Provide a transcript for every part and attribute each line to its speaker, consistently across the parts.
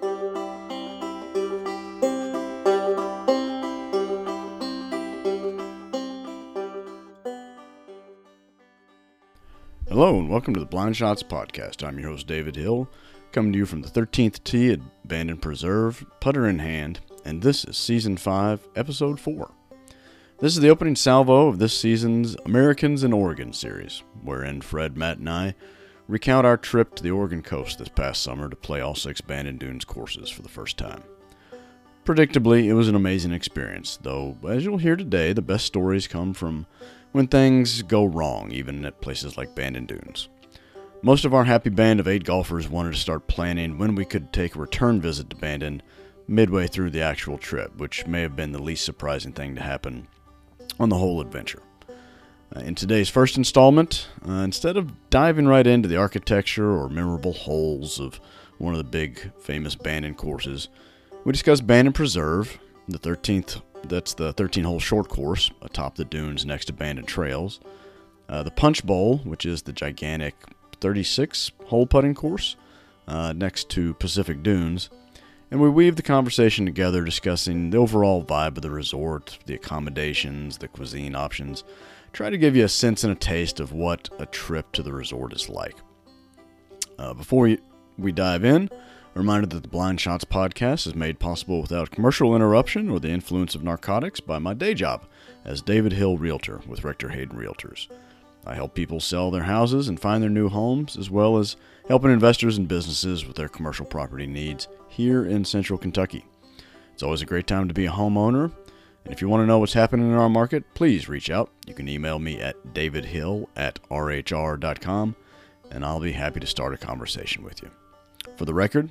Speaker 1: Hello and welcome to the Blind Shots Podcast. I'm your host, David Hill, coming to you from the 13th Tee at Bandon Preserve, putter in hand, and this is Season 5, Episode 4. This is the opening salvo of this season's Americans in Oregon series, wherein Fred, Matt, and I recount our trip to the Oregon coast this past summer to play all six Bandon Dunes courses for the first time. Predictably, it was an amazing experience, though, as you'll hear today, the best stories come from when things go wrong, even at places like Bandon Dunes. Most of our happy band of eight golfers wanted to start planning when we could take a return visit to Bandon midway through the actual trip, which may have been the least surprising thing to happen on the whole adventure. Uh, in today's first installment, uh, instead of diving right into the architecture or memorable holes of one of the big famous Bandon courses, we discuss Bandon Preserve, the 13th that's the 13 hole short course atop the dunes next to Bandon Trails, uh, the Punch Bowl, which is the gigantic 36 hole putting course uh, next to Pacific Dunes, and we weave the conversation together discussing the overall vibe of the resort, the accommodations, the cuisine options. Try to give you a sense and a taste of what a trip to the resort is like. Uh, before we dive in, a reminder that the Blind Shots podcast is made possible without commercial interruption or the influence of narcotics by my day job as David Hill Realtor with Rector Hayden Realtors. I help people sell their houses and find their new homes, as well as helping investors and businesses with their commercial property needs here in central Kentucky. It's always a great time to be a homeowner, and if you want to know what's happening in our market, please reach out. You can email me at davidhill at rhr.com, and I'll be happy to start a conversation with you. For the record,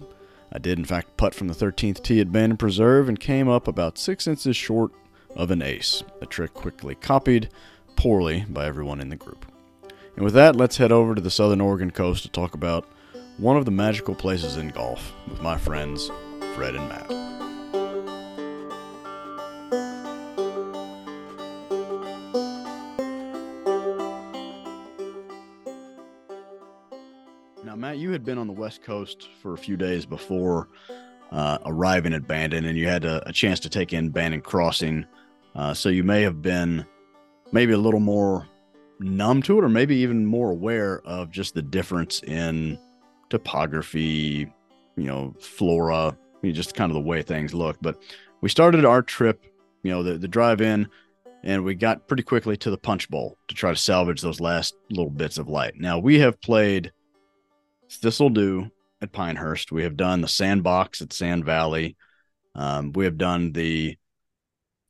Speaker 1: I did in fact putt from the 13th tee at Bandon Preserve and came up about 6 inches short of an ace, a trick quickly copied poorly by everyone in the group. And with that, let's head over to the southern Oregon coast to talk about one of the magical places in golf with my friends Fred and Matt. Matt, you had been on the West Coast for a few days before uh, arriving at Bandon, and you had a, a, chance to take in Bandon Crossing. Uh, so you may have been maybe a little more numb to it, or maybe even more aware of just the difference in topography, you know, flora, you know, just kind of the way things look. But we started our trip, you know, the, the drive in, and we got pretty quickly to the punch bowl to try to salvage those last little bits of light. Now we have played Thistle Dhu at Pinehurst. We have done the sandbox at Sand Valley. Um, we have done the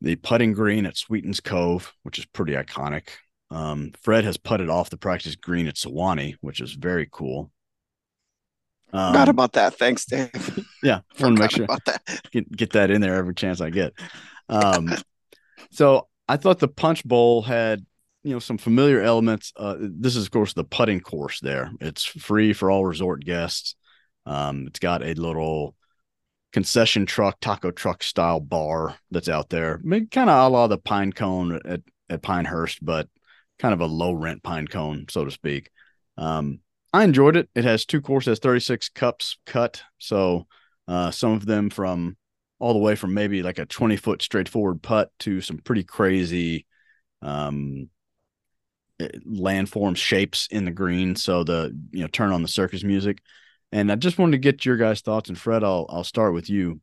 Speaker 1: the putting green at Sweetens Cove, which is pretty iconic. Um, Fred has putted off the practice green at Sewanee, which is very cool.
Speaker 2: Um, Forgot about that. Thanks, Dave.
Speaker 1: Yeah, I want to make sure about that. Get, get that in there every chance I get. Um, so I thought the Punch Bowl had you know some familiar elements. Uh, this is of course the putting course. There, it's free for all resort guests. Um, it's got a little concession truck, taco truck style bar that's out there, kind of a la the Pine Cone at at Pinehurst, but kind of a low rent pine cone, so to speak. Um, I enjoyed it. It has two courses, 36 cups cut. So uh, some of them from all the way from maybe like a 20 foot straightforward putt to some pretty crazy um, landform shapes in the green. So the, you know, turn on the circus music. And I just wanted to get your guys' thoughts. And Fred, I'll, I'll start with you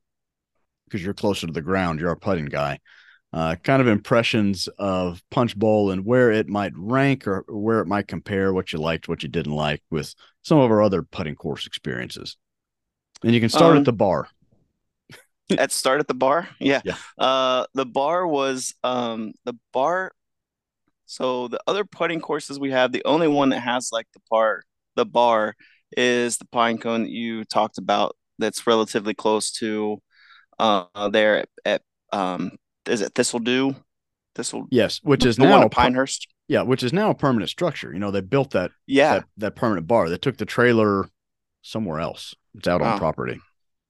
Speaker 1: because you're closer to the ground. You're a putting guy uh, kind of impressions of Punch Bowl and where it might rank or where it might compare, what you liked, what you didn't like with some of our other putting course experiences. And you can start um, at the bar.
Speaker 2: at start at the bar, yeah.
Speaker 1: yeah.
Speaker 2: Uh, the bar was um, the bar. So the other putting courses we have, the only one that has like the bar, the bar is the pine cone that you talked about. That's relatively close to uh, there at, at um, is it Thistle Dhu? Thistle.
Speaker 1: Yes, which is now
Speaker 2: Pinehurst.
Speaker 1: Yeah, which is now a permanent structure. You know, they built that.
Speaker 2: Yeah,
Speaker 1: that, that permanent bar. They took the trailer somewhere else. It's out on oh, property.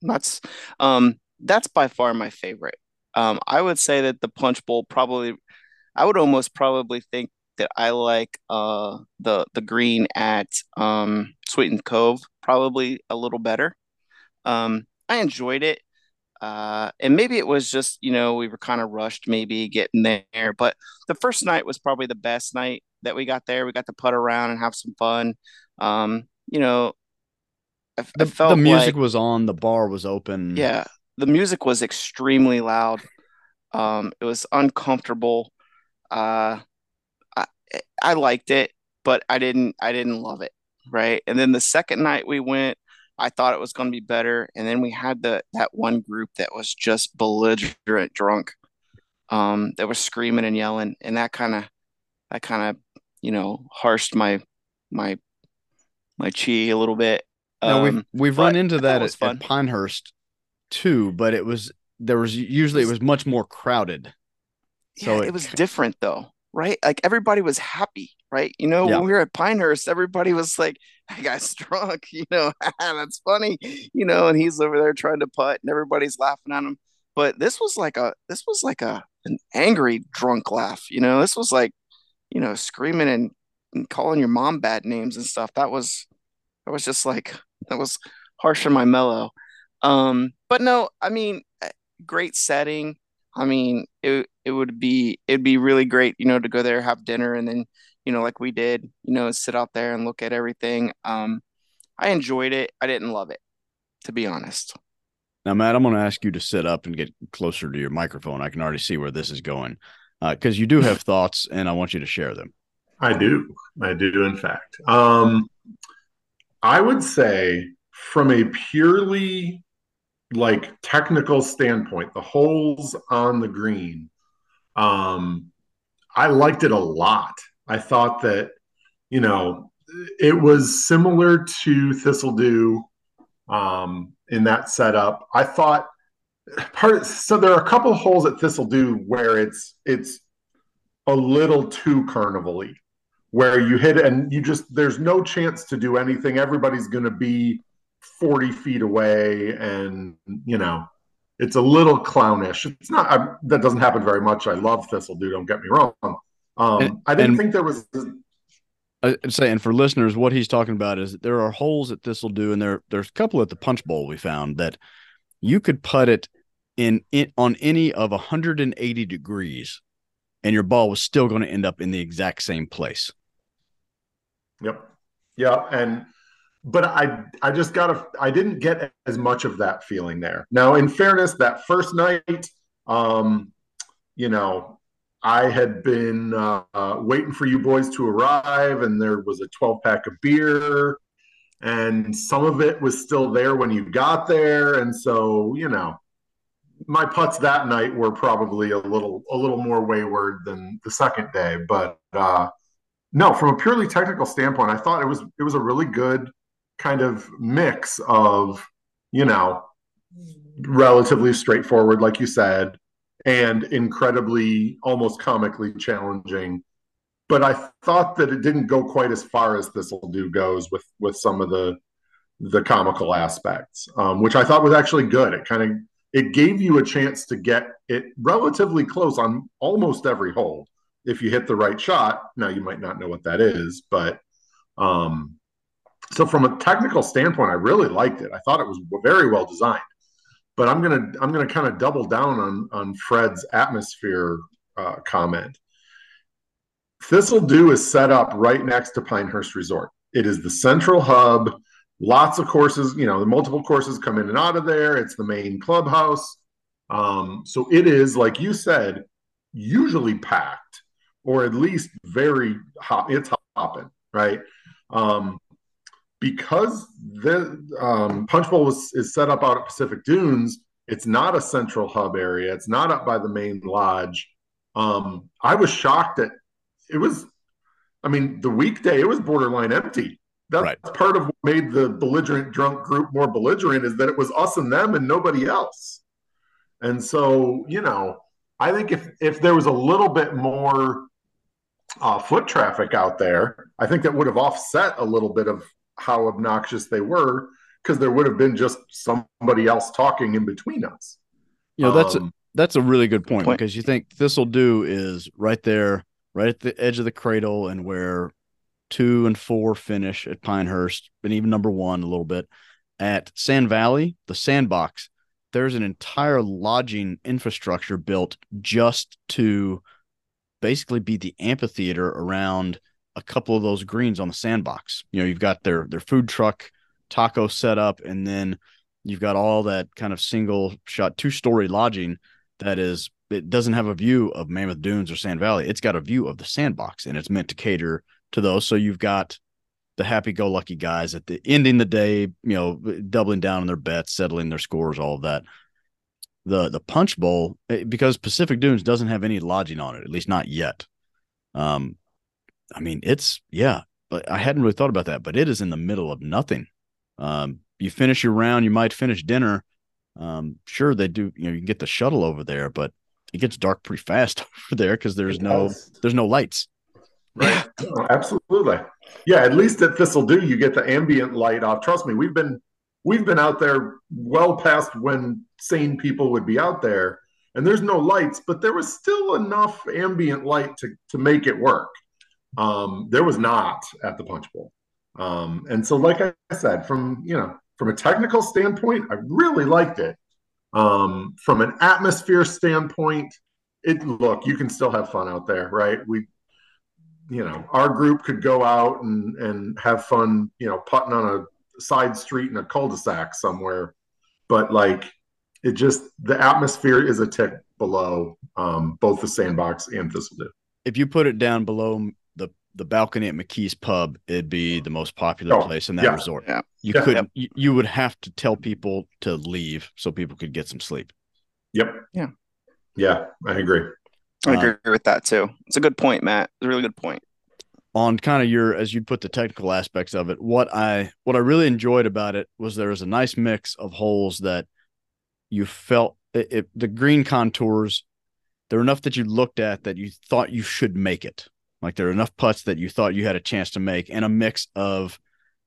Speaker 2: That's um that's by far my favorite. Um, I would say that the Punch Bowl probably, I would almost probably think that I like uh the the green at um Sweetens Cove probably a little better. Um, I enjoyed it. Uh, and maybe it was just, you know, we were kind of rushed maybe getting there. But the first night was probably the best night that we got there. We got to put around and have some fun. Um, you know,
Speaker 1: I, the, I the music like, was on, the bar was open.
Speaker 2: Yeah, the music was extremely loud. Um, it was uncomfortable. Uh, I I liked it, but I didn't I didn't love it. Right. And then the second night we went, I thought it was going to be better, and then we had the that one group that was just belligerent drunk, um, that was screaming and yelling, and that kind of that kind of you know harshed my my my chi a little bit.
Speaker 1: Um, we've we've run into that, that at, at Pinehurst too, but it was there was usually it was much more crowded.
Speaker 2: So yeah, it, it was different though, right? Like everybody was happy, right? You know, yeah. when we were at Pinehurst, everybody was like, I got drunk," you know, that's funny, you know, and he's over there trying to putt, and everybody's laughing at him. But this was like a this was like a an angry drunk laugh, you know. This was like, you know, screaming and, and calling your mom bad names and stuff. That was that was just like that was harsh on my mellow. Um, but no, I mean, eh, great setting. I mean, it it would be it'd be really great, you know, to go there, have dinner, and then you know, like we did, you know, sit out there and look at everything. Um, I enjoyed it. I didn't love it, to be honest.
Speaker 1: Now, Matt, I'm going to ask you to sit up and get closer to your microphone. I can already see where this is going because uh, you do have thoughts, and I want you to share them.
Speaker 3: I do. I do, in fact. Um, I would say, from a purely like technical standpoint, the holes on the green, um, I liked it a lot. I thought that, you know, it was similar to Thistle Dhu um, in that setup. I thought part so there are a couple holes at Thistle Dhu where it's it's a little too carnival-y, where you hit and you just there's no chance to do anything. Everybody's going to be 40 feet away and you know it's a little clownish it's not I, that doesn't happen very much i love Thistle Dhu don't get me wrong um, and, i didn't think there was
Speaker 1: I'd say, and for listeners, what he's talking about is there are holes at do, and there there's a couple at the Punch Bowl we found that you could put it in, in on any of 180 degrees, and your ball was still going to end up in the exact same place.
Speaker 3: Yep. Yeah, and but I I just got a I didn't get as much of that feeling there. Now, in fairness, that first night, um, you know, I had been uh, uh, waiting for you boys to arrive, and there was a 12 pack of beer, and some of it was still there when you got there, and so you know, my putts that night were probably a little a little more wayward than the second day, but uh, no, from a purely technical standpoint, I thought it was it was a really good kind of mix of, you know, relatively straightforward, like you said, and incredibly almost comically challenging. But I thought that it didn't go quite as far as Thistle Dhu goes with with some of the the comical aspects, um, which I thought was actually good. It kind of it gave you a chance to get it relatively close on almost every hole if you hit the right shot. Now you might not know what that is, but um, so from a technical standpoint, I really liked it. I thought it was very well designed. But I'm gonna I'm gonna kind of double down on on Fred's atmosphere uh, comment. Thistle Dhu is set up right next to Pinehurst Resort. It is the central hub. Lots of courses, you know, the multiple courses come in and out of there. It's the main clubhouse. Um, so it is, like you said, usually packed, or at least very hot. It's hopping, right? Um, because the um, Punch Bowl was, is set up out at Pacific Dunes, it's not a central hub area. It's not up by the main lodge. Um, I was shocked that it was. I mean, the weekday it was borderline empty. That's right. part of what made the belligerent drunk group more belligerent is that it was us and them and nobody else. And so, you know, I think if if there was a little bit more uh, foot traffic out there, I think that would have offset a little bit of how obnoxious they were because there would have been just somebody else talking in between us.
Speaker 1: You know, that's um, a, that's a really good point, point because you think Thistle Dhu is right there, right at the edge of the cradle, and where two and four finish at Pinehurst, and even number one a little bit at Sand Valley. The sandbox there's an entire lodging infrastructure built just to basically be the amphitheater around a couple of those greens on the sandbox. You know, you've got their their food truck taco set up, and then you've got all that kind of single shot two story lodging that is it doesn't have a view of Mammoth Dunes or Sand Valley. It's got a view of the sandbox, and it's meant to cater to those. So you've got the happy-go-lucky guys at the ending the day, you know, doubling down on their bets, settling their scores, all of that. The the Punch Bowl eh, because Pacific Dunes doesn't have any lodging on it, at least not yet. Um, I mean, it's yeah, but I hadn't really thought about that, but it is in the middle of nothing. Um, you finish your round, you might finish dinner. Um, sure they do, you know, you can get the shuttle over there, but it gets dark pretty fast over there because there's no there's no lights.
Speaker 3: Right. absolutely. Yeah, at least at Thistle Dhu you get the ambient light off. Trust me, we've been we've been out there well past when sane people would be out there and there's no lights, but there was still enough ambient light to to make it work. Um, there was not at the Punch Bowl. Um, and so, like I said, from you know, from a technical standpoint, I really liked it. Um, from an atmosphere standpoint, it look you can still have fun out there, right? We, you know, our group could go out and and have fun, you know, putting on a side street in a cul-de-sac somewhere, but like it just the atmosphere is a tick below um, both the sandbox and Thistle Dhu.
Speaker 1: If you put it down below the balcony at McKee's Pub, it'd be the most popular oh, place in that
Speaker 3: yeah,
Speaker 1: resort.
Speaker 2: Yeah.
Speaker 1: You
Speaker 3: yeah,
Speaker 1: couldn't. You, you would have to tell people to leave so people could get some sleep.
Speaker 3: Yep.
Speaker 2: Yeah.
Speaker 3: Yeah, I agree.
Speaker 2: I agree uh, with that too. It's a good point, Matt. It's a really good point.
Speaker 1: On kind of your as you put the technical aspects of it, what I what I really enjoyed about it was there was a nice mix of holes that you felt it, it, the green contours. They're enough that you looked at that you thought you should make it like there are enough putts that you thought you had a chance to make, and a mix of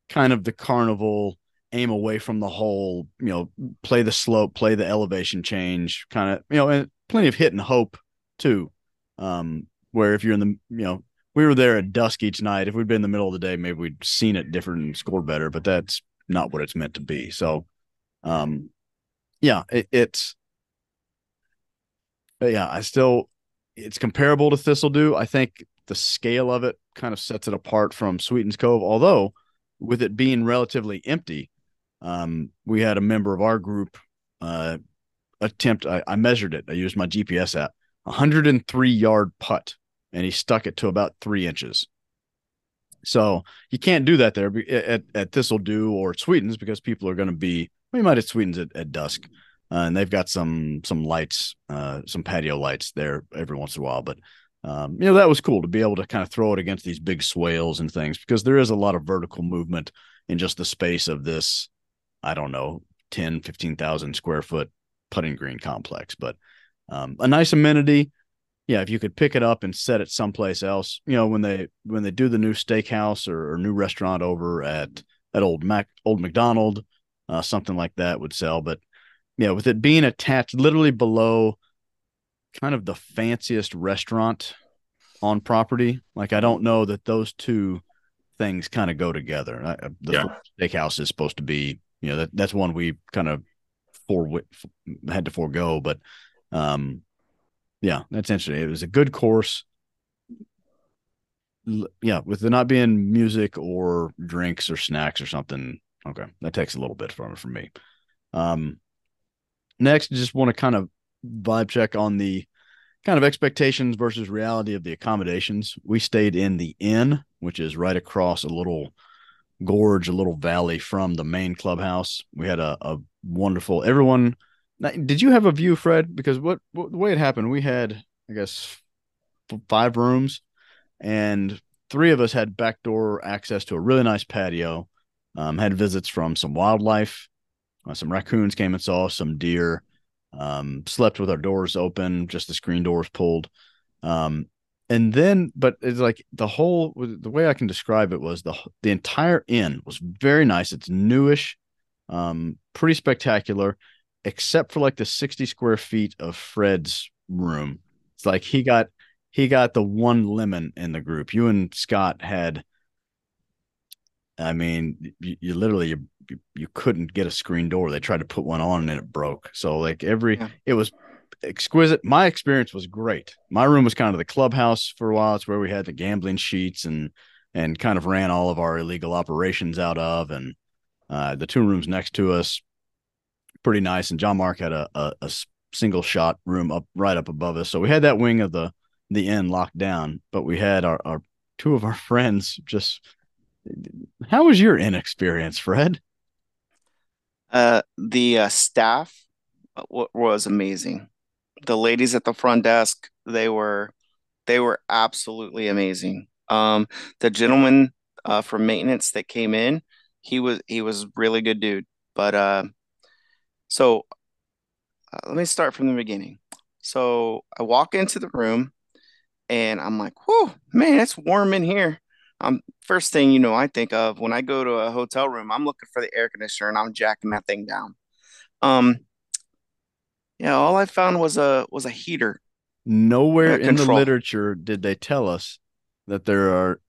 Speaker 1: kind of the carnival aim away from the hole, you know, play the slope, play the elevation change, kind of, you know, and plenty of hit and hope too. Um, where if you're in the, you know, we were there at dusk each night. If we'd been in the middle of the day, maybe we'd seen it different and scored better, but that's not what it's meant to be. So, um, yeah, it, it's, yeah, I still, it's comparable to Thistle Dhu. I think the scale of it kind of sets it apart from Sweetens Cove. Although, with it being relatively empty, um, we had a member of our group uh, attempt. I, I measured it. I used my GPS app. 103 yard putt, and he stuck it to about three inches. So you can't do that there at, at Thistle Dhu or Sweetens because people are going to be. We might at Sweetens at, at dusk, uh, and they've got some some lights, uh, some patio lights there every once in a while. But um, you know that was cool to be able to kind of throw it against these big swales and things because there is a lot of vertical movement in just the space of this i don't know 10 15,000 square foot putting green complex but um, a nice amenity. Yeah if you could pick it up and set it someplace else you know when they when they do the new steakhouse or, or new restaurant over at at old mac Old Macdonald uh, something like that would sell but yeah with it being attached literally below kind of the fanciest restaurant on property. Like I don't know that those two things kind of go together. I, the yeah. steakhouse is supposed to be, you know, that that's one we kind of for had to forego, but um, yeah, that's interesting. It was a good course. Yeah, with there not being music or drinks or snacks or something. Okay, that takes a little bit from it for me. Um, next, just want to kind of vibe check on the kind of expectations versus reality of the accommodations. We stayed in the inn, which is right across a little gorge, a little valley from the main clubhouse. We had a, a wonderful everyone. Did you have a view, Fred? Because what, what the way it happened, we had I guess five rooms, and three of us had backdoor access to a really nice patio. Um, had visits from some wildlife. Uh, some raccoons came and saw some deer um, slept with our doors open, just the screen doors pulled. Um, and then, but it's like the whole, the way I can describe it was the, the entire inn was very nice. It's newish, um, pretty spectacular, except for like the 60 square feet of Fred's room. It's like he got, he got the one lemon in the group. You and Scott had, I mean, you, you literally, your you, couldn't get a screen door. They tried to put one on and it broke. So like every yeah. it was exquisite. My experience was great. My room was kind of the clubhouse for a while. It's where we had the gambling sheets and and kind of ran all of our illegal operations out of. And uh, the two rooms next to us, pretty nice. And John Mark had a, a, a single shot room up right up above us. So we had that wing of the the inn locked down, but we had our, our two of our friends just how was your inn experience, Fred?
Speaker 2: Uh, the uh, staff w- was amazing. The ladies at the front desk, they were they were absolutely amazing. Um, the gentleman uh, from maintenance that came in, he was he was really good dude. But uh, so uh, let me start from the beginning. So I walk into the room, and I'm like, "Whoa, man, it's warm in here." Um, first thing you know, I think of when I go to a hotel room, I'm looking for the air conditioner and I'm jacking that thing down. Um, yeah, all I found was a was a heater.
Speaker 1: Nowhere in the literature did they tell us that there are,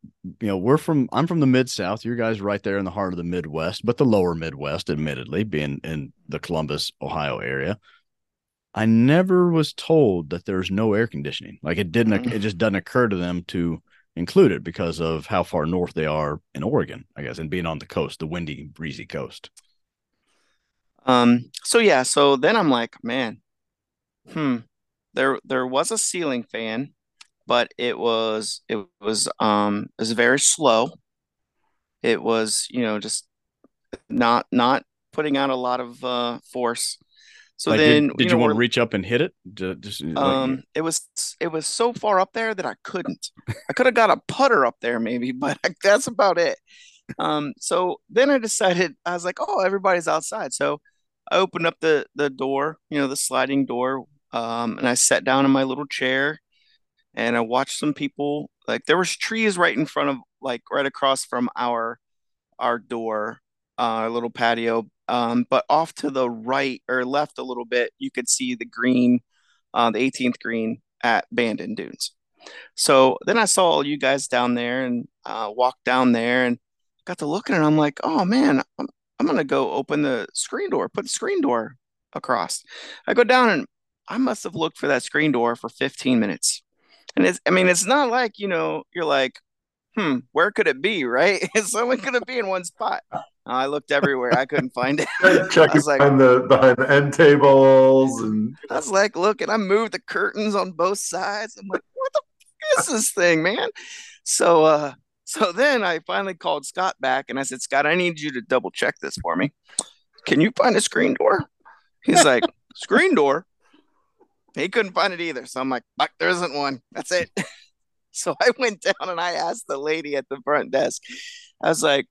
Speaker 1: you know, we're from I'm from the mid South. You guys right there in the heart of the Midwest, but the lower Midwest, admittedly, being in the Columbus, Ohio area. I never was told that there's no air conditioning. Like it didn't, mm-hmm. it just doesn't occur to them to included because of how far north they are in Oregon, I guess, and being on the coast, the windy, breezy coast.
Speaker 2: Um. So yeah. So then I'm like, man, hmm. There there was a ceiling fan, but it was it was um it was very slow. It was you know just not not putting out a lot of uh, force.
Speaker 1: So like, then, did, did you, know, want to reach up and hit it? Just,
Speaker 2: um, like... it was it was so far up there that I couldn't. I could have got a putter up there maybe, but that's about it. Um, so then I decided I was like, oh, everybody's outside. So I opened up the the door, you know, the sliding door, um, and I sat down in my little chair, and I watched some people. Like there was trees right in front of, like right across from our our door, uh, our little patio um, but off to the right or left a little bit, you could see the green, uh, the 18th green at Bandon Dunes. So then I saw all you guys down there and uh, walked down there and got to looking and I'm like, oh man, I'm, I'm gonna go open the screen door, put the screen door across. I go down and I must have looked for that screen door for 15 minutes. And it's, I mean, it's not like, you know, you're like, hmm, where could it be, right? It's only going to be in one spot. I looked everywhere. I couldn't find it.
Speaker 3: Checking I was like, behind the behind the end tables, and
Speaker 2: I was like, look, and I moved the curtains on both sides. I'm like, what the f- is this thing, man? So, uh, so then I finally called Scott back, and I said, Scott, I need you to double check this for me. Can you find a screen door? He's like, screen door. He couldn't find it either. So I'm like, there isn't one. That's it. so I went down and I asked the lady at the front desk. I was like,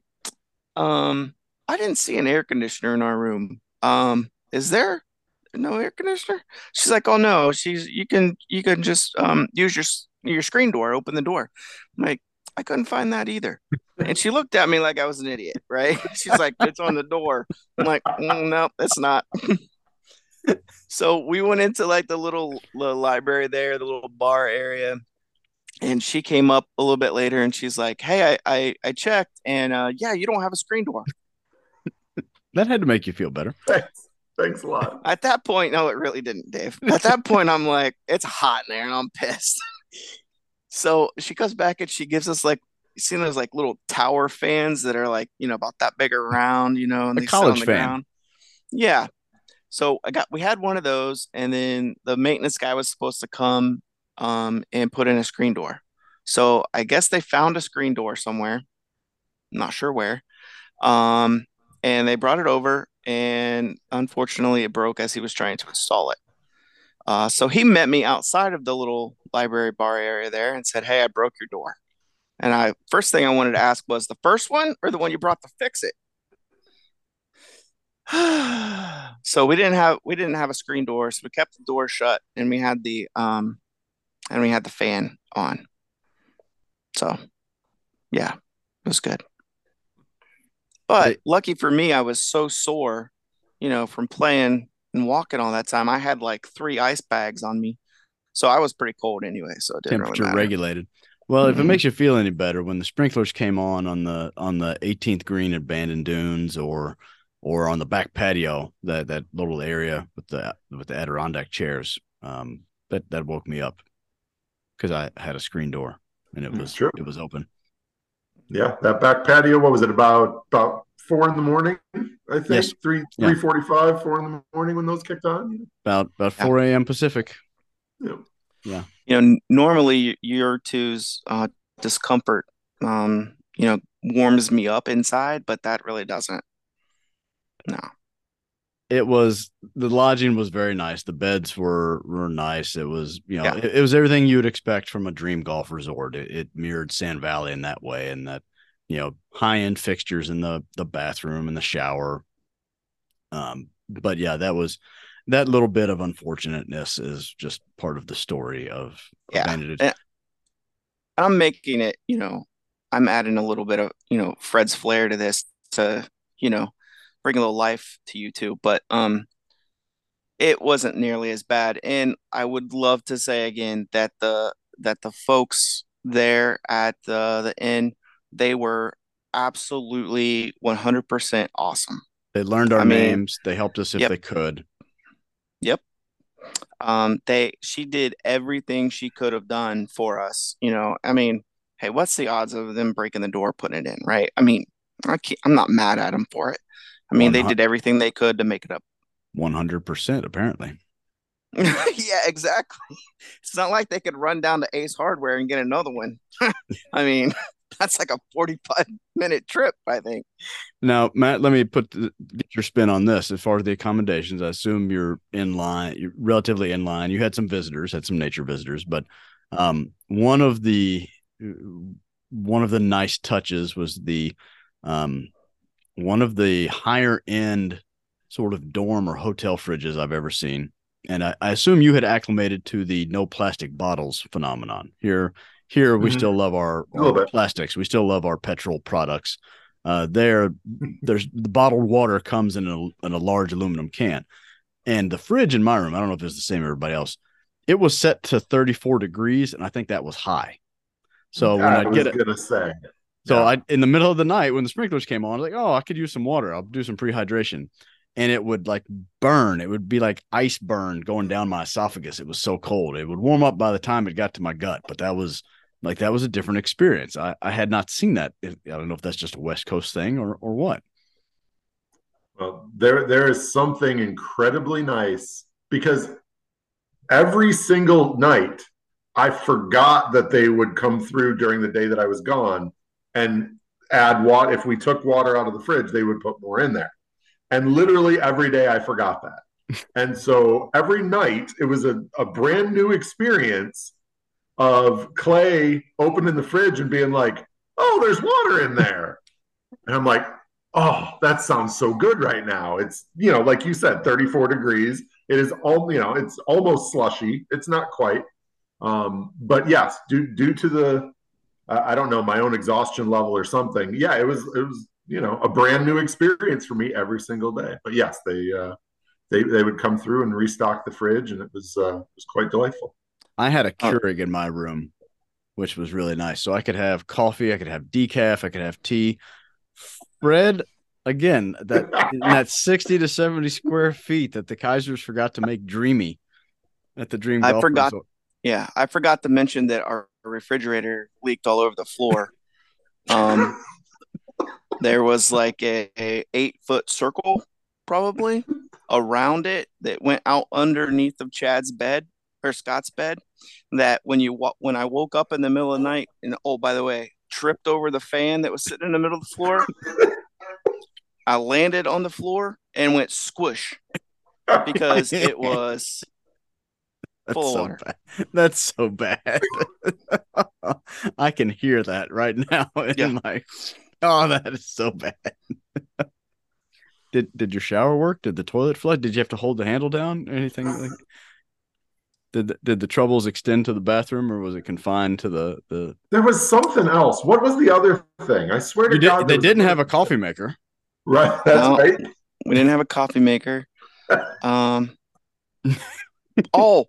Speaker 2: um, I didn't see an air conditioner in our room. Um, is there no air conditioner? She's like, oh no, she's you can you can just um use your your screen door, open the door. I'm like, I couldn't find that either. And she looked at me like I was an idiot, right? She's like, it's on the door. I'm like, mm, no, it's not. so we went into like the little, little library there, the little bar area and she came up a little bit later and she's like, "Hey, I I, I checked, and uh, yeah, you don't have a screen door."
Speaker 1: that had to make you feel better.
Speaker 3: Thanks. Thanks a lot.
Speaker 2: At that point, no, it really didn't, Dave. At that point, I'm like, it's hot in there, and I'm pissed. so she comes back and she gives us like, you see those like little tower fans that are like, you know, about that big around, you know, and
Speaker 1: a they college sit on the fan. ground.
Speaker 2: Yeah. So I got, we had one of those, and then the maintenance guy was supposed to come um, and put in a screen door. So I guess they found a screen door somewhere, not sure where. Um, and they brought it over, and unfortunately, it broke as he was trying to install it. Uh, so he met me outside of the little library bar area there and said, "Hey, I broke your door." And I first thing I wanted to ask was the first one or the one you brought to fix it. so we didn't have we didn't have a screen door, so we kept the door shut and we had the um and we had the fan on. So, yeah, it was good. But lucky for me, I was so sore, you know, from playing and walking all that time. I had like three ice bags on me, so I was pretty cold anyway. So it didn't temperature really
Speaker 1: regulated. Well, mm-hmm. if it mm-hmm. makes you feel any better, when the sprinklers came on on the on the 18th green at Bandon Dunes, or or on the back patio, that that little area with the with the Adirondack chairs. Um, that that woke me up because I had a screen door and it was
Speaker 3: Sure.
Speaker 1: it was open.
Speaker 3: Yeah, that back patio. What was it about? About four in the morning, I think.
Speaker 1: Yes.
Speaker 3: Three
Speaker 1: Yeah.
Speaker 3: three forty five, four in the morning when those kicked on.
Speaker 1: About about four a.m. Pacific.
Speaker 3: Yeah. Yeah.
Speaker 2: You know, normally your two's uh, discomfort, um, you know, warms me up inside, but that really doesn't. No.
Speaker 1: It was the lodging was very nice. The beds were were nice. It was you know
Speaker 2: Yeah.
Speaker 1: it, it was everything you would expect from a dream golf resort. It, it mirrored Sand Valley in that way, and that you know high end fixtures in the the bathroom and the shower. Um, but yeah, that was that little bit of unfortunateness is just part of the story of
Speaker 2: Yeah. I'm making it, you know, I'm adding a little bit of, you know, Fred's flair to this to, you know, bring a little life to you two. But um it wasn't nearly as bad. And I would love to say again that the that the folks there at the the inn, they were absolutely 100% awesome.
Speaker 1: They learned our
Speaker 2: I mean-
Speaker 1: names. They helped us if
Speaker 2: Yep.
Speaker 1: they could. Yep.
Speaker 2: Um, they she did everything she could have done for us. You know, I mean, hey, what's the odds of them breaking the door, putting it in, right? I mean, I can't, I'm not mad at them for it. I mean, they did everything they could to make it up.
Speaker 1: One hundred percent, apparently.
Speaker 2: Yeah, exactly. It's not like they could run down to Ace Hardware and get another one. I mean, that's like a 45 minute trip, I think.
Speaker 1: Now, Matt, let me put the, get your spin on this. As far as the accommodations, I assume you're in line, you're relatively in line. You had some visitors, had some nature visitors, but um, one of the one of the nice touches was the um, one of the higher end sort of dorm or hotel fridges I've ever seen. And I, I assume you had acclimated to the no plastic bottles phenomenon. Here, here we
Speaker 3: Mhm.
Speaker 1: still love our, our plastics. We still love our petrol products. Uh, there, there's the bottled water comes in a, in a large aluminum can, and the fridge in my room. I don't know if it's the same everybody else. It was set to 34 degrees, and I think that was high. So when
Speaker 3: I
Speaker 1: I get it,
Speaker 3: gonna say.
Speaker 1: So
Speaker 3: Yeah.
Speaker 1: I in the middle of the night when the sprinklers came on, I was like, oh, I could use some water. I'll do some prehydration. And it would like burn. It would be like ice burn going down my esophagus. It was so cold. It would warm up by the time it got to my gut. But that was like that was a different experience. I, I had not seen that. I don't know if that's just a West Coast thing or or what.
Speaker 3: Well, there there is something incredibly nice because every single night I forgot that they would come through during the day that I was gone and add water. If we took water out of the fridge, they would put more in there. And literally every day I forgot that. and so every night it was a, a brand new experience of Clay opening the fridge and being like, oh, there's water in there. And I'm like, oh, that sounds so good right now. It's, you know, like you said, 34 degrees. It is all, you know, it's almost slushy. It's not quite. Um, but yes, due due to the I I don't know, my own exhaustion level or something. Yeah, it was it was, you know, a brand new experience for me every single day. But yes, they uh they they would come through and restock the fridge and it was uh it was quite delightful.
Speaker 1: I had a
Speaker 2: Oh.
Speaker 1: Keurig in my room, which was really nice. So I could have coffee, I could have decaf, I could have tea. Fred, again, that in that 60 to 70 square feet that the Keisers forgot to make dreamy at the Dream
Speaker 2: I
Speaker 1: Golf
Speaker 2: forgot-
Speaker 1: Resort.
Speaker 2: Yeah, I forgot to mention that our refrigerator leaked all over the floor. Um, there was like a, a eight foot circle probably around it that went out underneath of Chad's bed or Scott's bed. That when you when I woke up in the middle of the night and oh by the way tripped over the fan that was sitting in the middle of the floor. I landed on the floor and went squish because it was
Speaker 1: That's
Speaker 2: full
Speaker 1: so
Speaker 2: water.
Speaker 1: bad. That's so bad. I can hear that right now in
Speaker 2: Yeah.
Speaker 1: my oh, that is so bad. did did your shower work? Did the toilet flood? Did you have to hold the handle down? Or Anything like did the, did the troubles extend to the bathroom or was it confined to the the
Speaker 3: There was something else. What was the other thing? I swear to
Speaker 1: did,
Speaker 3: God,
Speaker 1: they didn't have a coffee maker.
Speaker 3: Right, that's
Speaker 2: No.
Speaker 3: right.
Speaker 2: We didn't have a coffee maker. Um, oh,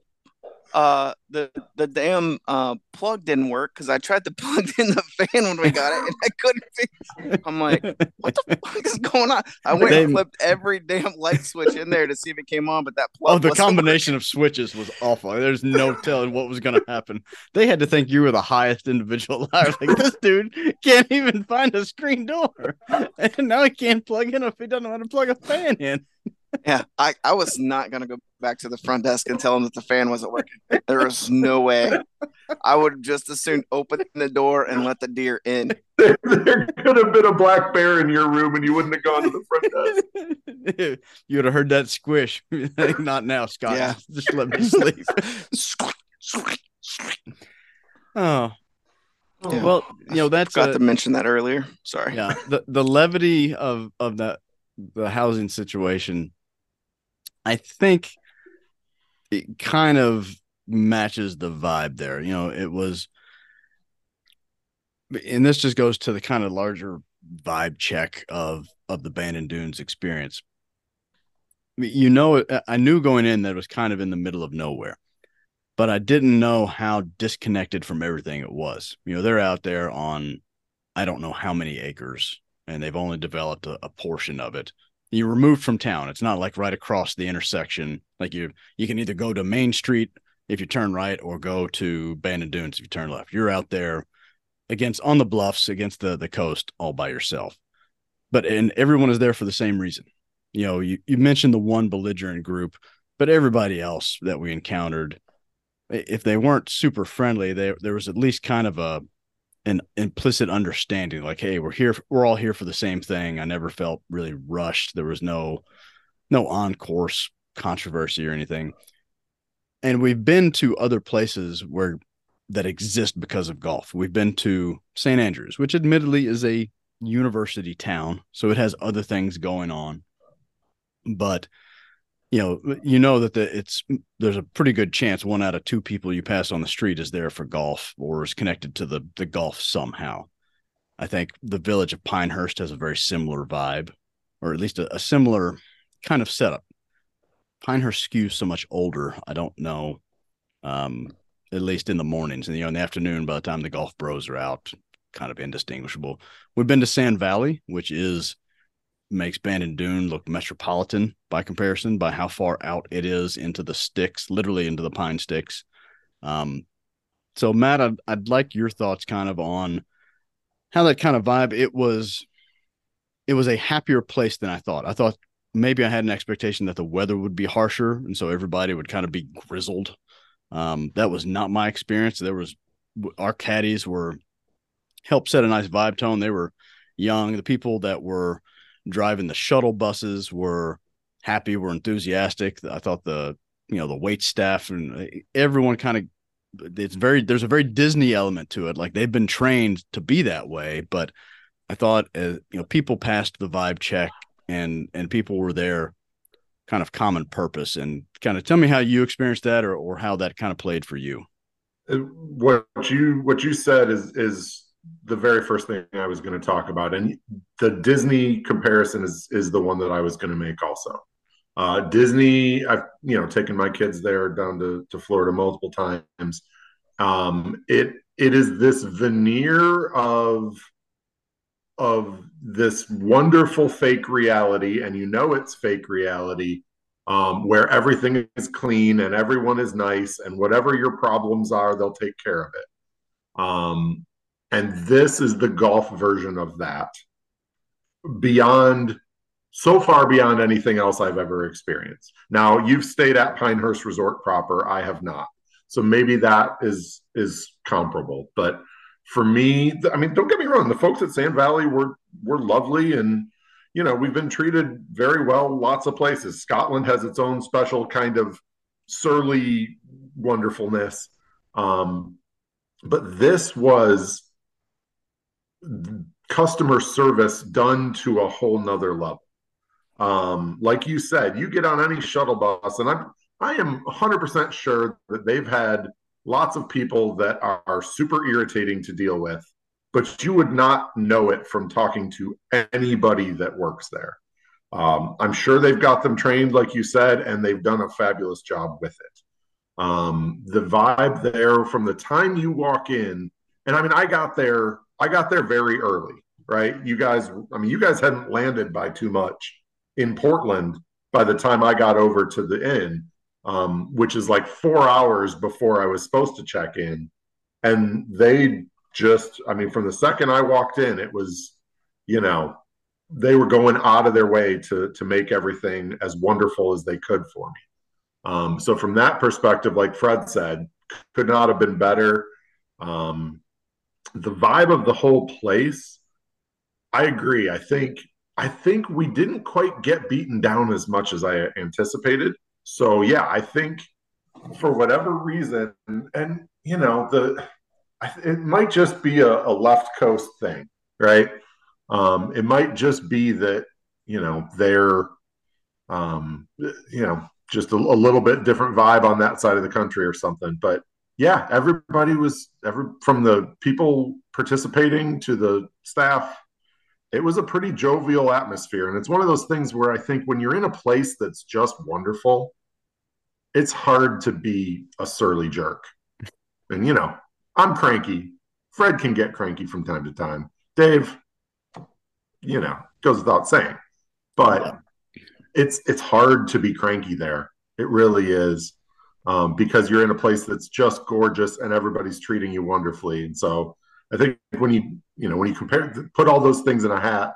Speaker 2: uh the the damn uh plug didn't work because I tried to plug in the fan when we got it and I couldn't fix it. I'm like, what the fuck is going on? I went
Speaker 1: They-
Speaker 2: and flipped every damn light switch in there to see if it came on, but that plug
Speaker 1: Oh, the combination of switches was awful. There's no telling what was going to happen. They had to think you were the highest individual alive. Like this dude can't even find a screen door, and now he can't plug in if he doesn't know how to plug a fan in.
Speaker 2: Yeah, I, I was not gonna go back to the front desk and tell them that the fan wasn't working. There was no way. I would just as soon open the door and let the deer in.
Speaker 3: there could have been a black bear in your room and you wouldn't have gone to the front desk.
Speaker 1: You'd have heard that squish. Not now, Scott.
Speaker 2: Yeah.
Speaker 1: Just let me sleep. Oh,
Speaker 2: Yeah.
Speaker 1: well, you know that's got
Speaker 2: to mention that earlier. Sorry.
Speaker 1: yeah the the levity of of the the housing situation i think it kind of matches the vibe there you know it was and this just goes to the kind of larger vibe check of of the Bandon Dunes experience. You know, I knew going in that it was kind of in the middle of nowhere, but I didn't know how disconnected from everything it was. You know, they're out there on I don't know how many acres, and they've only developed a, a portion of it. You're removed from town. It's not like right across the intersection. Like you, you can either go to Main Street if you turn right, or go to Bandon Dunes if you turn left. You're out there against on the bluffs against the the coast all by yourself. But and everyone is there for the same reason. You know, you, you mentioned the one belligerent group, but everybody else that we encountered, if they weren't super friendly, they, there was at least kind of a an implicit understanding, like, hey, we're here, we're all here for the same thing. I never felt really rushed. There was no no on course controversy or anything. And we've been to other places where that exist because of golf. We've been to St. Andrews, which admittedly is a university town, so it has other things going on. But you know, you know that the, it's there's a pretty good chance one out of two people you pass on the street is there for golf or is connected to the the golf somehow. I think the village of Pinehurst has a very similar vibe, or at least a, a similar kind of setup. Pinehurst skews so much older. I don't know. Um, at least in the mornings and you know in the afternoon by the time the golf bros are out kind of indistinguishable we've been to sand valley which is makes bandon dune look metropolitan by comparison by how far out it is into the sticks literally into the pine sticks um so matt i'd, I'd like your thoughts kind of on how that kind of vibe it was it was a happier place than i thought i thought maybe i had an expectation that the weather would be harsher and so everybody would kind of be grizzled um, that was not my experience. There was our caddies were helped set a nice vibe tone. They were young. The people that were driving the shuttle buses were happy, were enthusiastic. I thought the you know the wait staff and everyone kind of it's very there's a very Disney element to it. Like they've been trained to be that way, but I thought uh, you know people passed the vibe check and and people were there kind of common purpose and kind of tell me how you experienced that or, or how that kind of played for you
Speaker 3: Uh, what you what you said is is the very first thing I was going to talk about, and the Disney comparison is is the one that I was going to make also. Uh, Disney, I've you know taken my kids there down to to Florida multiple times. Um, it it is this veneer of of this wonderful fake reality, and you know it's fake reality, um, where everything is clean and everyone is nice, and whatever your problems are, they'll take care of it. Um, and this is the golf version of that, beyond so far beyond anything else I've ever experienced. Now, you've stayed at Pinehurst Resort proper, I have not. So maybe that is is comparable, but for me, I mean, don't get me wrong. The folks at Sand Valley were were lovely, and you know we've been treated very well. Lots of places. Scotland has its own special kind of surly wonderfulness, um, but this was customer service done to a whole nother level. Um, like you said, you get on any shuttle bus, and I'm I am 100% sure that they've had lots of people that are, are super irritating to deal with, but you would not know it from talking to anybody that works there. Um, I'm sure they've got them trained, like you said, and they've done a fabulous job with it. Um, the vibe there from the time you walk in, and I mean, I got there, I got there very early, right? You guys, I mean, you guys hadn't landed by too much in Portland by the time I got over to the inn, um, which is like four hours before I was supposed to check in. And they just, I mean, from the second I walked in, it was, you know, they were going out of their way to to make everything as wonderful as they could for me. Um, so from that perspective, like Fred said, could not have been better. Um, the vibe of the whole place, I agree. I think I think we didn't quite get beaten down as much as I anticipated. So yeah, I think for whatever reason, and you know the it might just be a, a left coast thing, right? Um, it might just be that you know they're um, you know just a, a, little bit different vibe on that side of the country or something. But yeah, everybody was every from the people participating to the staff. It was a pretty jovial atmosphere, and it's one of those things where I think when you're in a place that's just wonderful, it's hard to be a surly jerk. And you know, I'm cranky. Fred can get cranky from time to time. Dave, you know, goes without saying. But it's it's hard to be cranky there. It really is. Um, because you're in a place that's just gorgeous and everybody's treating you wonderfully. And so I think when you you know when you compare put all those things in a hat,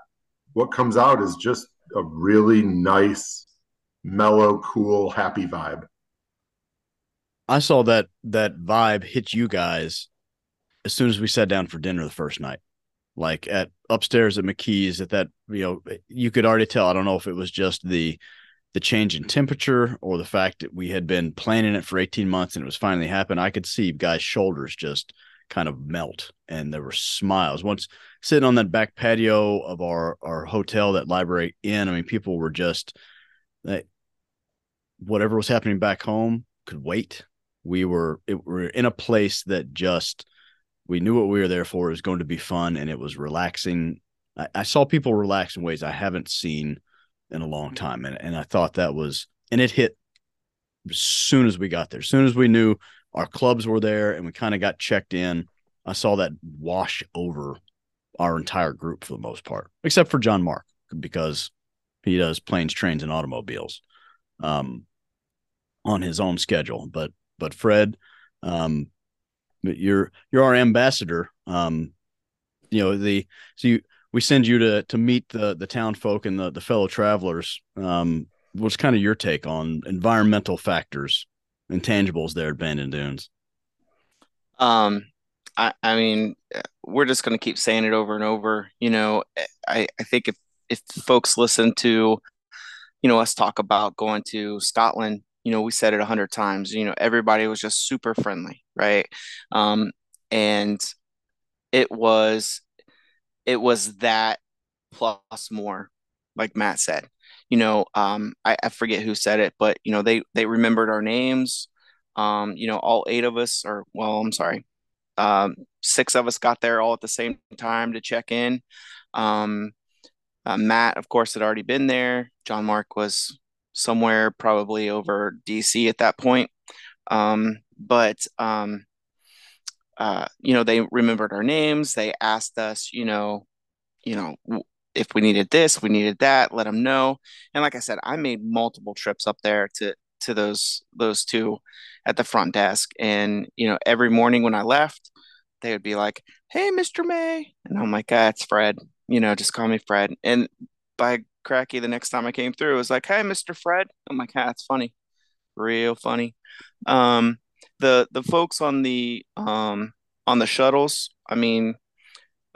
Speaker 3: what comes out is just a really nice, mellow, cool, happy vibe.
Speaker 1: I saw that that vibe hit you guys as soon as we sat down for dinner the first night like at upstairs at McKee's at that you know you could already tell I don't know if it was just the the change in temperature or the fact that we had been planning it for 18 months and it was finally happened I could see guys shoulders just kind of melt and there were smiles once sitting on that back patio of our our hotel that library inn I mean people were just that whatever was happening back home could wait we were it, we were in a place that just we knew what we were there for. It was going to be fun and it was relaxing. I, I saw people relax in ways I haven't seen in a long time. And, and I thought that was, and it hit as soon as we got there, as soon as we knew our clubs were there and we kind of got checked in. I saw that wash over our entire group for the most part, except for John Mark, because he does planes, trains, and automobiles um, on his own schedule. But but Fred, um, you're you're our ambassador. Um, you know the so you we send you to to meet the the town folk and the the fellow travelers. Um, what's kind of your take on environmental factors, intangibles there at Bandon Dunes?
Speaker 2: Um, I I mean, we're just going to keep saying it over and over. You know, I I think if if folks listen to, you know, us talk about going to Scotland you know, we said it a hundred times, you know, everybody was just super friendly, right? Um, and it was, it was that plus more, like Matt said, you know, um, I, I forget who said it, but you know, they, they remembered our names. Um, you know, all eight of us or well, I'm sorry. Um, six of us got there all at the same time to check in. Um, uh, Matt, of course, had already been there. John Mark was somewhere probably over DC at that point. Um, but um, uh, you know, they remembered our names. They asked us, you know, you know, if we needed this, we needed that. Let them know. And like I said, I made multiple trips up there to to those those two at the front desk. And you know, every morning when I left, they would be like, "Hey, Mr. May," and I'm like, "Ah, it's Fred." You know, just call me Fred. And by cracky the next time I came through. It was like, "Hey, Mr. Fred." I'm like, "Ah, it's funny, real funny." Um, the the folks on the um on the shuttles, I mean,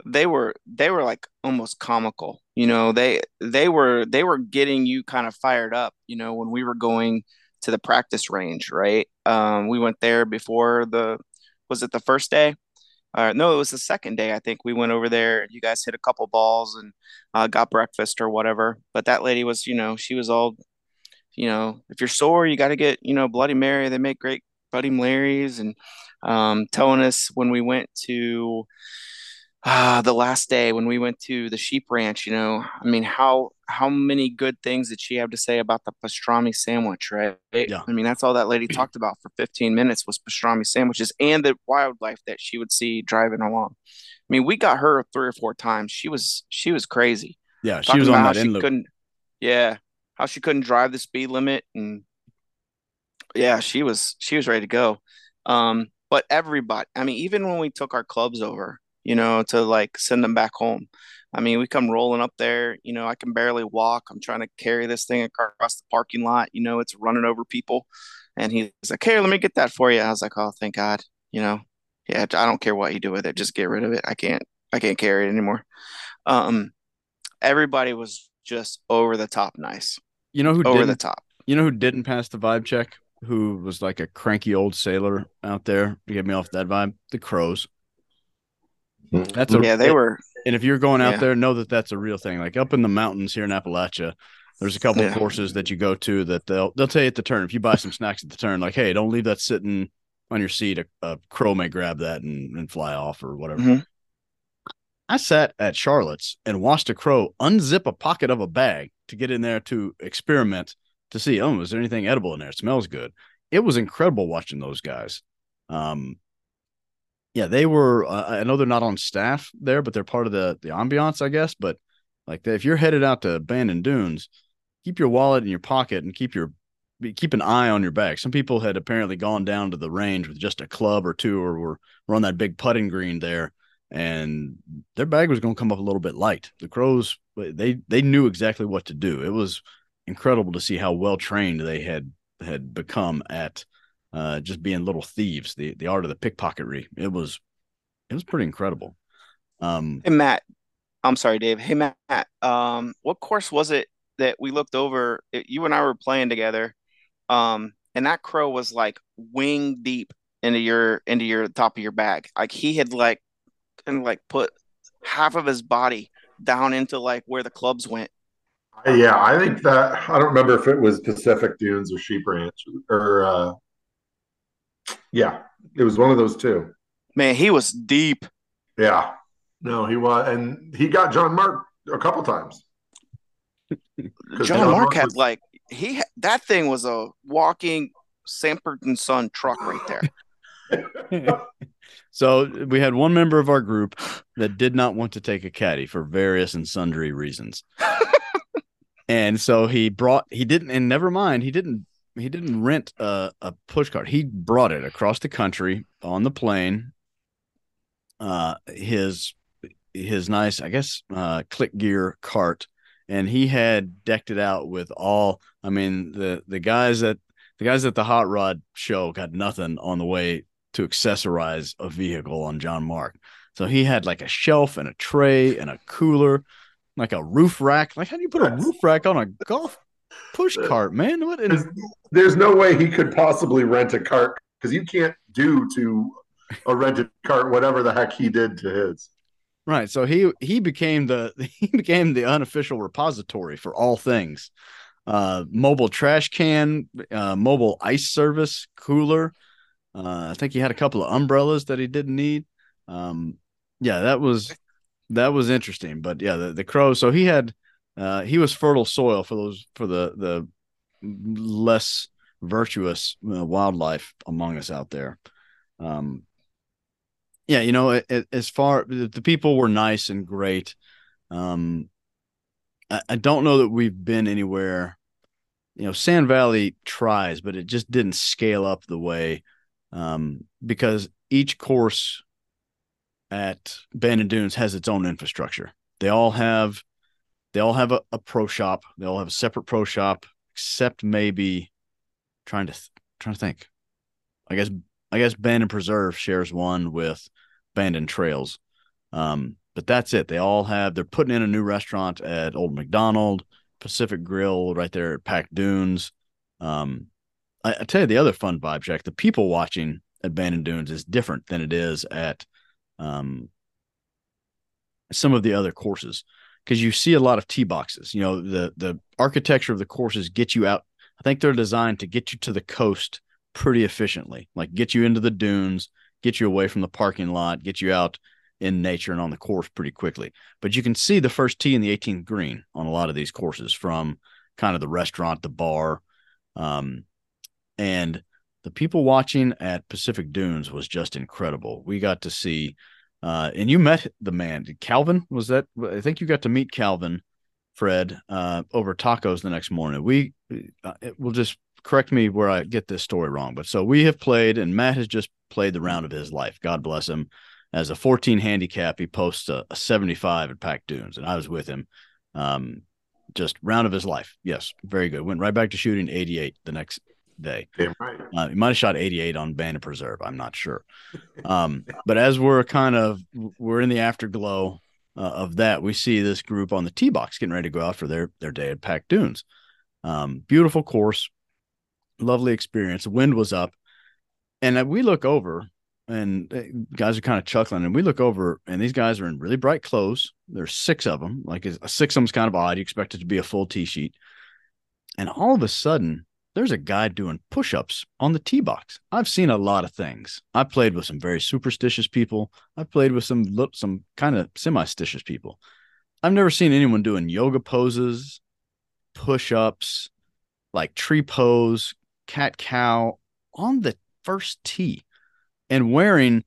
Speaker 2: they were they were like almost comical. You know, they they were they were getting you kind of fired up. You know, when we were going to the practice range, right? Um, we went there before the was it the first day? uh, no, it was the second day. I think we went over there. You guys hit a couple balls and uh, got breakfast or whatever. But that lady was, you know, she was all, you know, if you're sore, you got to get, you know, Bloody Mary. They make great Bloody Marys and um, telling us when we went to uh, the last day when we went to the sheep ranch. You know, I mean, how how many good things did she have to say about the pastrami sandwich, right?
Speaker 1: Yeah.
Speaker 2: I mean, that's all that lady talked about for 15 minutes was pastrami sandwiches and the wildlife that she would see driving along. I mean, we got her three or four times. She was she was crazy.
Speaker 1: Yeah, she was on that end.
Speaker 2: Couldn't, yeah, how she couldn't drive the speed limit and yeah, she was she was ready to go. Um, but everybody, I mean, even when we took our clubs over, you know, to like send them back home. I mean, we come rolling up there, you know, I can barely walk. I'm trying to carry this thing across the parking lot, you know, it's running over people. And he's like, Hey, let me get that for you. I was like, Oh, thank God, you know, yeah, I don't care what you do with it, just get rid of it. I can't, I can't carry it anymore. Um, everybody was just over the top nice.
Speaker 1: You know who
Speaker 2: over the top.
Speaker 1: You know who didn't pass the vibe check? Who was like a cranky old sailor out there to get me off that vibe? The crows.
Speaker 2: That's a, yeah, they were.
Speaker 1: And if you're going out yeah. there, know that that's a real thing. Like up in the mountains here in Appalachia, there's a couple yeah. courses that you go to that they'll they'll tell you at the turn if you buy some snacks at the turn, like, hey, don't leave that sitting on your seat. A, a crow may grab that and, and fly off or whatever. Mm-hmm. I sat at Charlotte's and watched a crow unzip a pocket of a bag to get in there to experiment to see, oh, is there anything edible in there? It smells good. It was incredible watching those guys. Um, yeah, they were. Uh, I know they're not on staff there, but they're part of the the ambiance, I guess. But like, if you're headed out to Bandon Dunes, keep your wallet in your pocket and keep your keep an eye on your bag. Some people had apparently gone down to the range with just a club or two, or were, were on that big putting green there, and their bag was going to come up a little bit light. The crows they they knew exactly what to do. It was incredible to see how well trained they had had become at uh, just being little thieves. The the art of the pickpocketry. It was it was pretty incredible. Um,
Speaker 2: hey Matt, I'm sorry, Dave. Hey Matt, um, what course was it that we looked over? It, you and I were playing together, um, and that crow was like wing deep into your into your top of your bag. Like he had like and like put half of his body down into like where the clubs went.
Speaker 3: Yeah, I think that I don't remember if it was Pacific Dunes or Sheep Ranch or uh yeah, it was one of those two.
Speaker 2: Man, he was deep.
Speaker 3: Yeah. No, he was and he got John Mark a couple times.
Speaker 2: John, John Mark, Mark had was, like he that thing was a walking Sanford and Son truck right there.
Speaker 1: so we had one member of our group that did not want to take a caddy for various and sundry reasons. and so he brought he didn't and never mind he didn't he didn't rent a, a push cart he brought it across the country on the plane. Uh his his nice i guess uh Clicgear cart. And he had decked it out with all i mean the the guys that the guys at the hot rod show got nothing on the way to accessorize a vehicle on john mark. So he had like a shelf and a tray and a cooler like a roof rack. Like, how do you put a roof rack on a golf push cart, man? What?
Speaker 3: There's, there's no way he could possibly rent a cart because you can't do to a rented cart whatever the heck he did to his.
Speaker 1: Right. So he he became the he became the unofficial repository for all things. Uh, mobile trash can, uh, mobile ice service, cooler. Uh, I think he had a couple of umbrellas that he didn't need. Um, yeah, that was that was interesting. But yeah, the, the crow. So he had uh, he was fertile soil for those for the the less virtuous uh, wildlife among us out there. Um, yeah, you know, it, it, as far the people were nice and great. Um, I, I don't know that we've been anywhere. You know, Sand Valley tries, but it just didn't scale up the way um, because each course at Bandon Dunes has its own infrastructure. They all have they all have a, a, pro shop. They all have a separate pro shop, except maybe trying to th- trying to think. I guess I guess Bandon Preserve shares one with Bandon Trails. Um, but that's it. They all have they're putting in a new restaurant at Old Macdonald, Pacific Grill right there at Pac Dunes. Um, I, I tell you the other fun vibe check. The people watching at Bandon Dunes is different than it is at um, some of the other courses because you see a lot of tee boxes. You know, the the architecture of the courses get you out. I think they're designed to get you to the coast pretty efficiently, like get you into the dunes, get you away from the parking lot, get you out in nature and on the course pretty quickly. But you can see the first tee in the 18th green on a lot of these courses from kind of the restaurant, the bar, um, and the people watching at Pacific Dunes was just incredible. We got to see, uh, and you met the man, Calvin. Was that? I think you got to meet Calvin, Fred, uh, over tacos the next morning. We uh, will just correct me where I get this story wrong, but so we have played, and Matt has just played the round of his life. God bless him. As a 14 handicap, he posts a, a 75 at Pac Dunes, and I was with him. Um, just round of his life. Yes, very good. Went right back to shooting 88 the next day.
Speaker 3: Damn right.
Speaker 1: Uh, he might have shot 88 on Bandon Preserve. I'm not sure. Um, but as we're kind of we're in the afterglow uh, of that, we see this group on the tee box getting ready to go out for their their day at Pac Dunes. Um, beautiful course, lovely experience. The wind was up, and we look over, and uh, guys are kind of chuckling, and we look over, and these guys are in really bright clothes. There's six of them. Like a six of them's kind of odd. You expect it to be a full tee sheet, and all of a sudden there's a guy doing push-ups on the tee box. I've seen a lot of things. I played with some very superstitious people. I played with some some kind of semi-stitious people. I've never seen anyone doing yoga poses, push-ups, like tree pose, cat cow on the first tee and wearing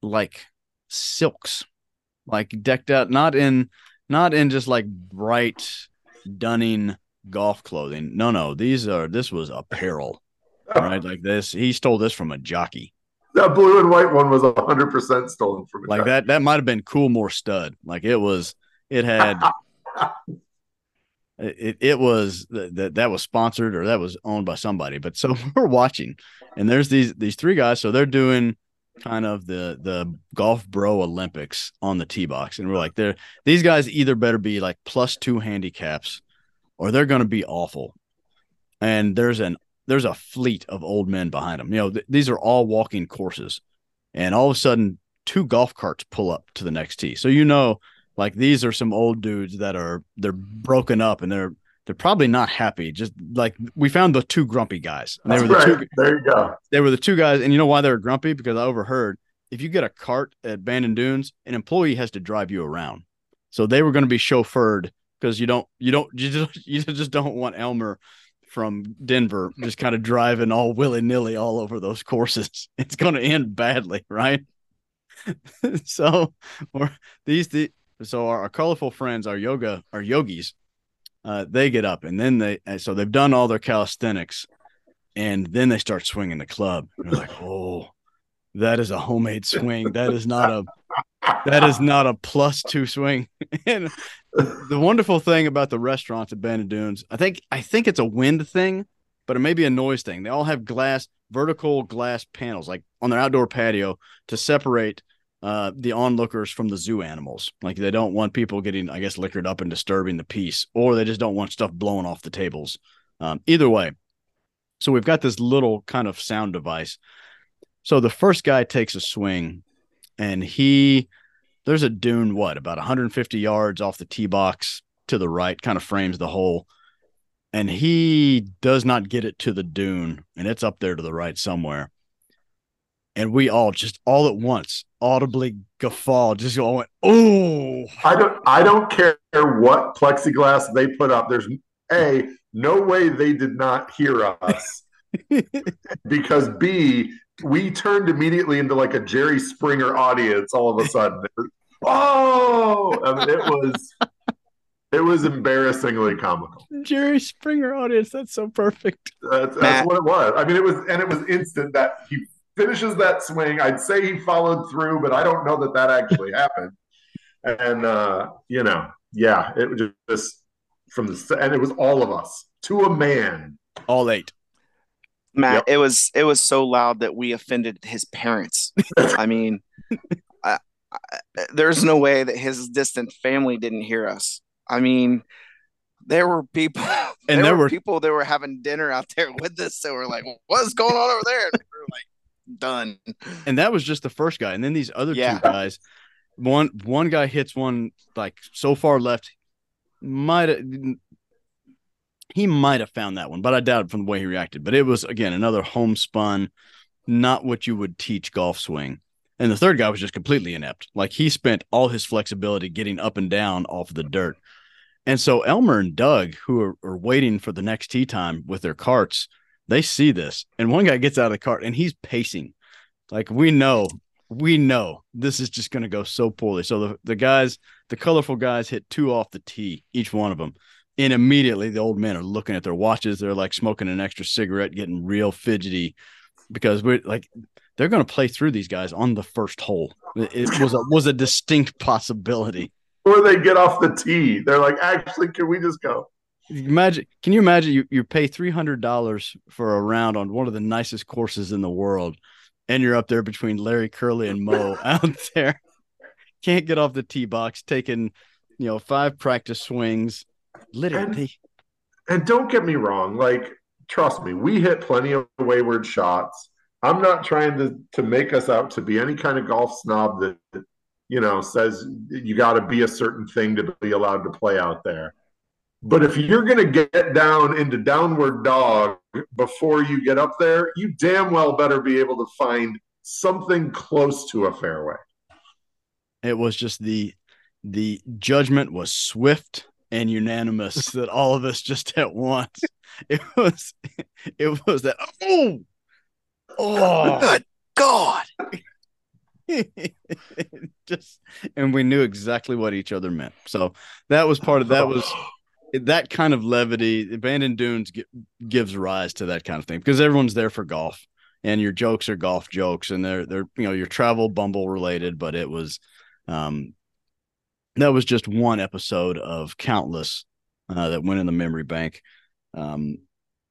Speaker 1: like silks, like decked out, not in not in just like bright dunning golf clothing. No, no, these are this was apparel, right? Like this, he stole this from a jockey.
Speaker 3: That blue and white one was hundred percent stolen from a
Speaker 1: like
Speaker 3: jockey.
Speaker 1: that. That might have been Coolmore stud. Like it was. It had. it, it was that that was sponsored or that was owned by somebody. But so we're watching, and there's these these three guys. So they're doing kind of the the golf bro Olympics on the tee box, and we're like, they're these guys either better be like plus two handicaps or they're going to be awful. And there's an there's a fleet of old men behind them. You know, th- these are all walking courses, and all of a sudden, two golf carts pull up to the next tee. So you know, like these are some old dudes that are they're broken up and they're they're probably not happy. Just like we found the two grumpy guys.
Speaker 3: And they That's were the right. two. There you go.
Speaker 1: They were the two guys, and you know why they were grumpy? Because I overheard if you get a cart at Bandon Dunes, an employee has to drive you around. So they were going to be chauffeured because you don't you don't you just you just don't want Elmer from Denver just kind of driving all willy nilly all over those courses. It's going to end badly, right? so, or these the so our, our, colorful friends, our yoga, our yogis, uh, they get up and then they so they've done all their calisthenics, and then they start swinging the club. And they're like, oh, that is a homemade swing. That is not a that is not a plus two swing. and the wonderful thing about the restaurants at Bandon Dunes, I think I think it's a wind thing, but it may be a noise thing. They all have glass, vertical glass panels, like on their outdoor patio, to separate uh, the onlookers from the zoo animals. Like they don't want people getting, I guess, liquored up and disturbing the peace, or they just don't want stuff blowing off the tables. Um, either way, so we've got this little kind of sound device. So the first guy takes a swing and he there's a dune what about 150 yards off the tee box to the right kind of frames the hole. And he does not get it to the dune and it's up there to the right somewhere. And we all just all at once audibly guffaw just all went oh
Speaker 3: i don't i don't care what plexiglass they put up. There's a no way they did not hear us. Because b we turned immediately into like a Jerry Springer audience all of a sudden. oh, I mean, it was it was embarrassingly comical.
Speaker 1: Jerry Springer audience, that's so perfect.
Speaker 3: That's, that's what it was. I mean, it was, and it was instant that he finishes that swing. I'd say he followed through, but I don't know that that actually happened. And uh, you know, yeah, it was just from the and it was all of us to a man,
Speaker 1: all eight.
Speaker 2: Matt, yep. it was it was so loud that we offended his parents. I mean, I, I, there's no way that his distant family didn't hear us. I mean, there were people, and there, there were, were, people that were having dinner out there with us that were like, "What's going on over there?" And we were like, "Done."
Speaker 1: And that was just the first guy, and then these other yeah. two guys. One one guy hits one like so far left, might he might have found that one, but I doubt it from the way he reacted. But it was again another homespun, not what you would teach golf swing. And the third guy was just completely inept. Like he spent all his flexibility getting up and down off the dirt. And so Elmer and Doug, who are, are waiting for the next tee time with their carts, they see this. And one guy gets out of the cart and he's pacing. Like we know, we know this is just going to go so poorly. So the, the guys, the colorful guys hit two off the tee, each one of them. And immediately the old men are looking at their watches. They're like smoking an extra cigarette, getting real fidgety because we're like they're going to play through these guys on the first hole. It was a was a distinct possibility.
Speaker 3: Or they get off the tee. They're like, actually, can we just go?
Speaker 1: Imagine, can you imagine you, you pay three hundred dollars for a round on one of the nicest courses in the world, and you're up there between Larry Curly and Moe out there, can't get off the tee box, taking you know five practice swings, literally.
Speaker 3: And, and don't get me wrong, like trust me, we hit plenty of wayward shots. I'm not trying to to make us out to be any kind of golf snob that you know says you got to be a certain thing to be allowed to play out there. But if you're going to get down into downward dog before you get up there, you damn well better be able to find something close to a fairway.
Speaker 1: It was just the the judgment was swift and unanimous that all of us just at once. It was it was that oh oh
Speaker 2: good God.
Speaker 1: just and we knew exactly what each other meant. So that was part of that was that kind of levity. Abandoned Dunes gives rise to that kind of thing because everyone's there for golf and your jokes are golf jokes and they're they're you know your travel bumble related, but it was um that was just one episode of countless uh, that went in the memory bank. Um,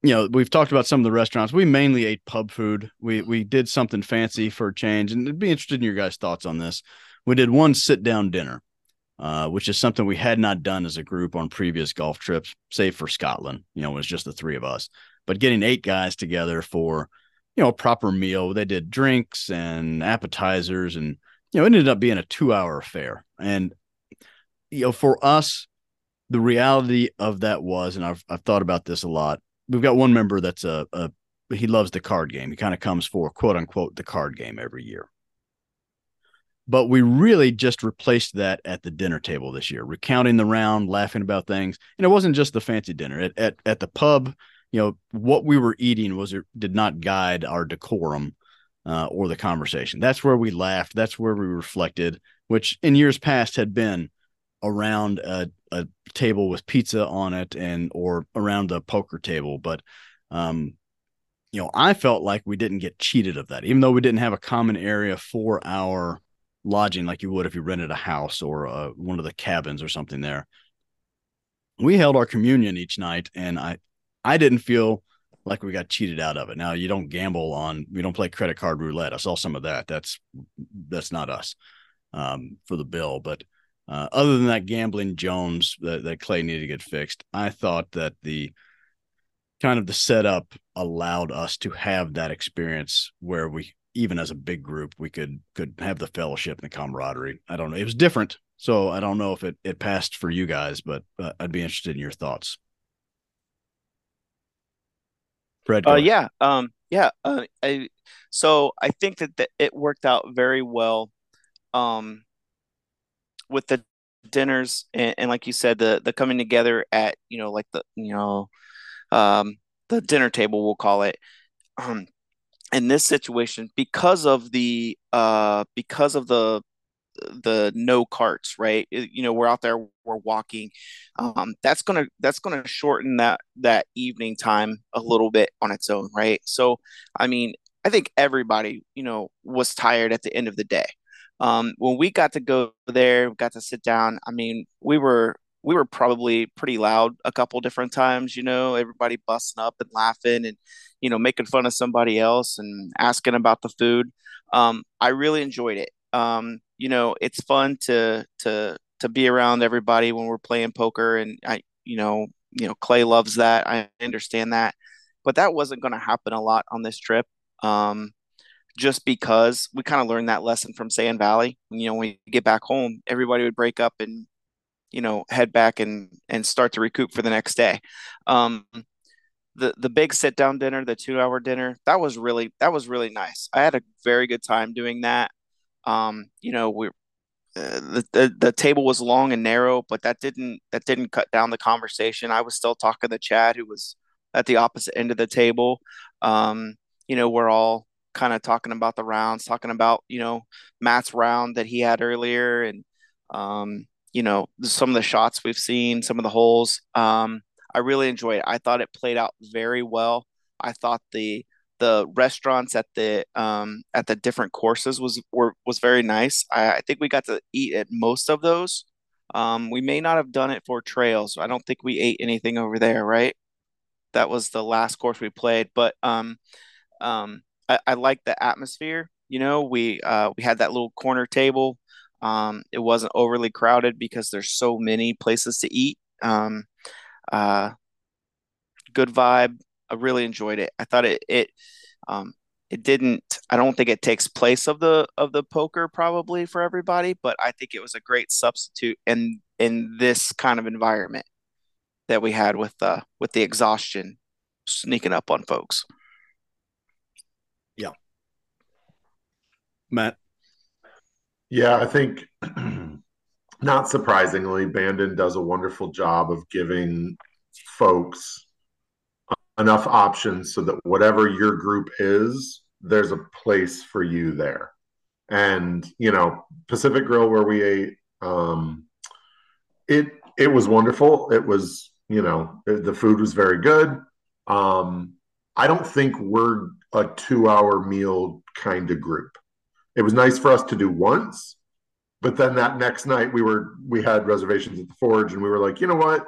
Speaker 1: you know, we've talked about some of the restaurants. We mainly ate pub food. We we did something fancy for a change, and I'd be interested in your guys' thoughts on this. We did one sit down dinner, uh, which is something we had not done as a group on previous golf trips, save for Scotland. You know, it was just the three of us. But getting eight guys together for you know a proper meal, they did drinks and appetizers, and you know, it ended up being a two hour affair. And you know, for us, the reality of that was, and I've I've thought about this a lot. We've got one member that's a, a he loves the card game. He kind of comes for quote unquote the card game every year. But we really just replaced that at the dinner table this year, recounting the round, laughing about things. And it wasn't just the fancy dinner. At at, at the pub, you know, what we were eating was it did not guide our decorum uh, or the conversation. That's where we laughed. That's where we reflected, which in years past had been around a, a table with pizza on it and or around the poker table but um you know i felt like we didn't get cheated of that even though we didn't have a common area for our lodging like you would if you rented a house or uh, one of the cabins or something there. We held our communion each night and i i didn't feel like we got cheated out of it. Now you don't gamble on we don't play credit card roulette. I saw some of that. That's that's not us um, for the bill but uh, other than that gambling Jones that, that Clay needed to get fixed, I thought that the kind of the setup allowed us to have that experience where we even as a big group we could could have the fellowship and the camaraderie. I don't know. It was different. So I don't know if it, it passed for you guys, but uh, I'd be interested in your thoughts.
Speaker 2: Fred. Uh, yeah. Um, yeah. Uh, I, so I think that the, it worked out very well. Um, with the dinners and, and, like you said the the coming together at you know like the you know um the dinner table we'll call it. Um in this situation because of the uh because of the the no carts right? You know we're out there we're walking. Um that's gonna that's gonna shorten that that evening time a little bit on its own right? So i mean i think everybody you know was tired at the end of the day um, when we got to go there, got to sit down. I mean, we were we were probably pretty loud a couple different times. You know, everybody busting up and laughing and you know making fun of somebody else and asking about the food. Um, I really enjoyed it. Um, you know, it's fun to to to be around everybody when we're playing poker, and I, you know, you know, Clay loves that. I understand that, but that wasn't going to happen a lot on this trip. Um, just because we kind of learned that lesson from Sand Valley. You know, when we get back home, everybody would break up and, you know, head back and and start to recoup for the next day. Um, the the big sit down dinner, the two hour dinner, that was really that was really nice. I had a very good time doing that. Um, you know, we uh, the, the the table was long and narrow, but that didn't that didn't cut down the conversation. I was still talking to Chad, who was at the opposite end of the table. Um, you know, we're all kind of talking about the rounds, talking about you know Matt's round that he had earlier, and um, you know some of the shots we've seen, some of the holes. Um, I really enjoyed it. I thought it played out very well. I thought the the restaurants at the um, at the different courses was were was very nice. I, I think we got to eat at most of those. Um, we may not have done it for trails. I don't think we ate anything over there, right? That was the last course we played, but um, um, I, I like the atmosphere. You know, we uh, we had that little corner table. Um, it wasn't overly crowded because there's so many places to eat. Um, uh, good vibe. I really enjoyed it. I thought it it um, it didn't. I don't think it takes place of the of the poker probably for everybody, but I think it was a great substitute in in this kind of environment that we had with uh with the exhaustion sneaking up on folks.
Speaker 1: Yeah. Matt.
Speaker 3: Yeah, I think not surprisingly, Bandon does a wonderful job of giving folks enough options so that whatever your group is, there's a place for you there. And you know, Pacific Grill where we ate, um, it it was wonderful. It was you know the food was very good. Um, I don't think we're a two hour meal kind of group. It was nice for us to do once, but then that next night we were we had reservations at the Forge, and we were like, you know what?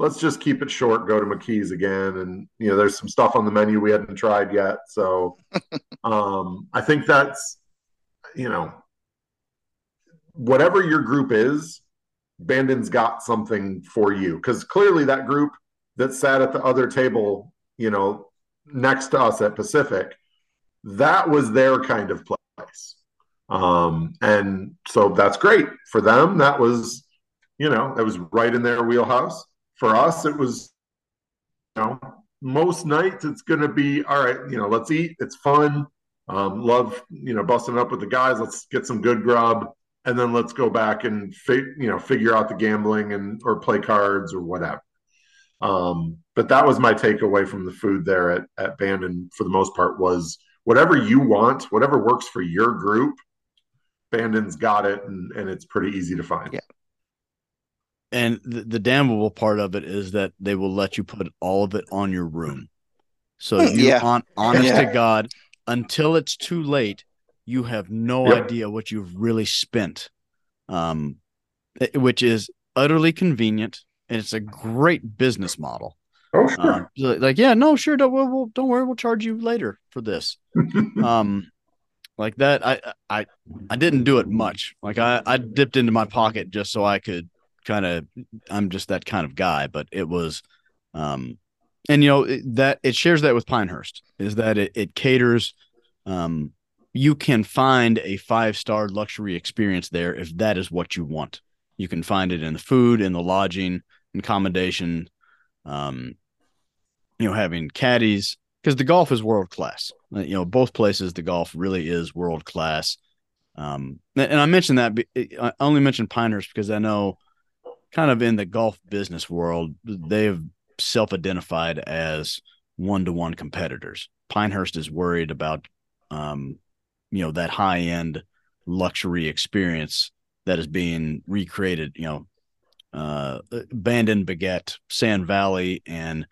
Speaker 3: let's just keep it short, go to McKee's again. And, you know, there's some stuff on the menu we hadn't tried yet. So um, I think that's, you know, whatever your group is, Bandon's got something for you. Because clearly that group that sat at the other table, you know, next to us at Pacific, that was their kind of place. Um, and so that's great for them. That was, you know, that was right in their wheelhouse for us, it was, you know, most nights it's going to be all right. You know, let's eat. It's fun. Um, love, you know, busting up with the guys. Let's get some good grub, and then let's go back and fi- you know figure out the gambling and or play cards or whatever. Um, but that was my takeaway from the food there at at Bandon for the most part was whatever you want, whatever works for your group. Bandon's got it, and, and it's pretty easy to find.
Speaker 2: Yeah
Speaker 1: and the, the damnable part of it is that they will let you put all of it on your room. So you
Speaker 2: Yeah.
Speaker 1: on honest
Speaker 2: Yeah.
Speaker 1: to God, until it's too late, you have no
Speaker 3: Yep.
Speaker 1: idea what you've really spent. Um, which is utterly convenient and it's a great business model.
Speaker 3: Oh, sure.
Speaker 1: So, like, yeah, no, sure, don't we'll, we'll, don't worry, we'll charge you later for this. um, like that, I I I didn't do it much. Like I I dipped into my pocket just so I could kind of. I'm just that kind of guy, but it was, um, and you know it- that it shares that with Pinehurst is that it, it caters. Um, you can find a five star luxury experience there if that is what you want. You can find it in the food, in the lodging, accommodation, um, you know, having caddies because the golf is world class. You know, both places the golf really is world class. Um, and and I mentioned that I only mentioned Pinehurst because I know, kind of in the golf business world, they've self-identified as one-to-one competitors. Pinehurst is worried about, um, you know, that high-end luxury experience that is being recreated. You know, uh, Bandon beget Sand Valley and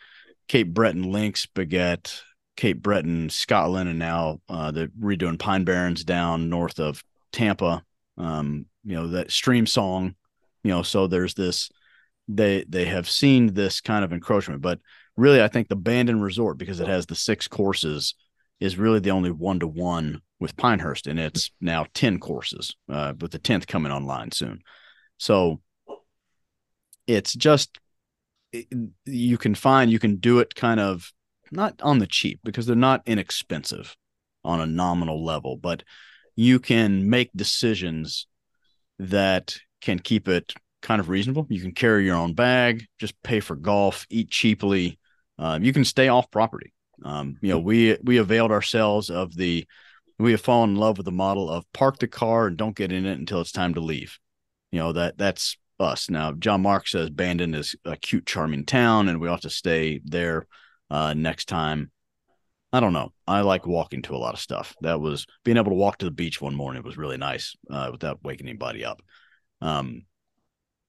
Speaker 1: Cape Breton Links Baguette, Cape Breton, Scotland, and now uh, they're redoing Pine Barrens down north of Tampa. Um, you know that Streamsong. You know, so there's this. They they have seen this kind of encroachment, but really, I think the Bandon Resort because it has the six courses is really the only one to one with Pinehurst, and it's now ten courses, uh, with the tenth coming online soon. So it's just you can find you can do it kind of not on the cheap because they're not inexpensive on a nominal level, but you can make decisions that can keep it kind of reasonable. You can carry your own bag, just pay for golf, eat cheaply. Um, you can stay off property. Um, you know, we we availed ourselves of the we have fallen in love with the model of park the car and don't get in it until it's time to leave. You know that that's us now. John Mark says Bandon is a cute, charming town, and we ought to stay there uh, next time. I don't know. I like walking to a lot of stuff. That was being able to walk to the beach one morning was really nice uh, without waking anybody up. Um,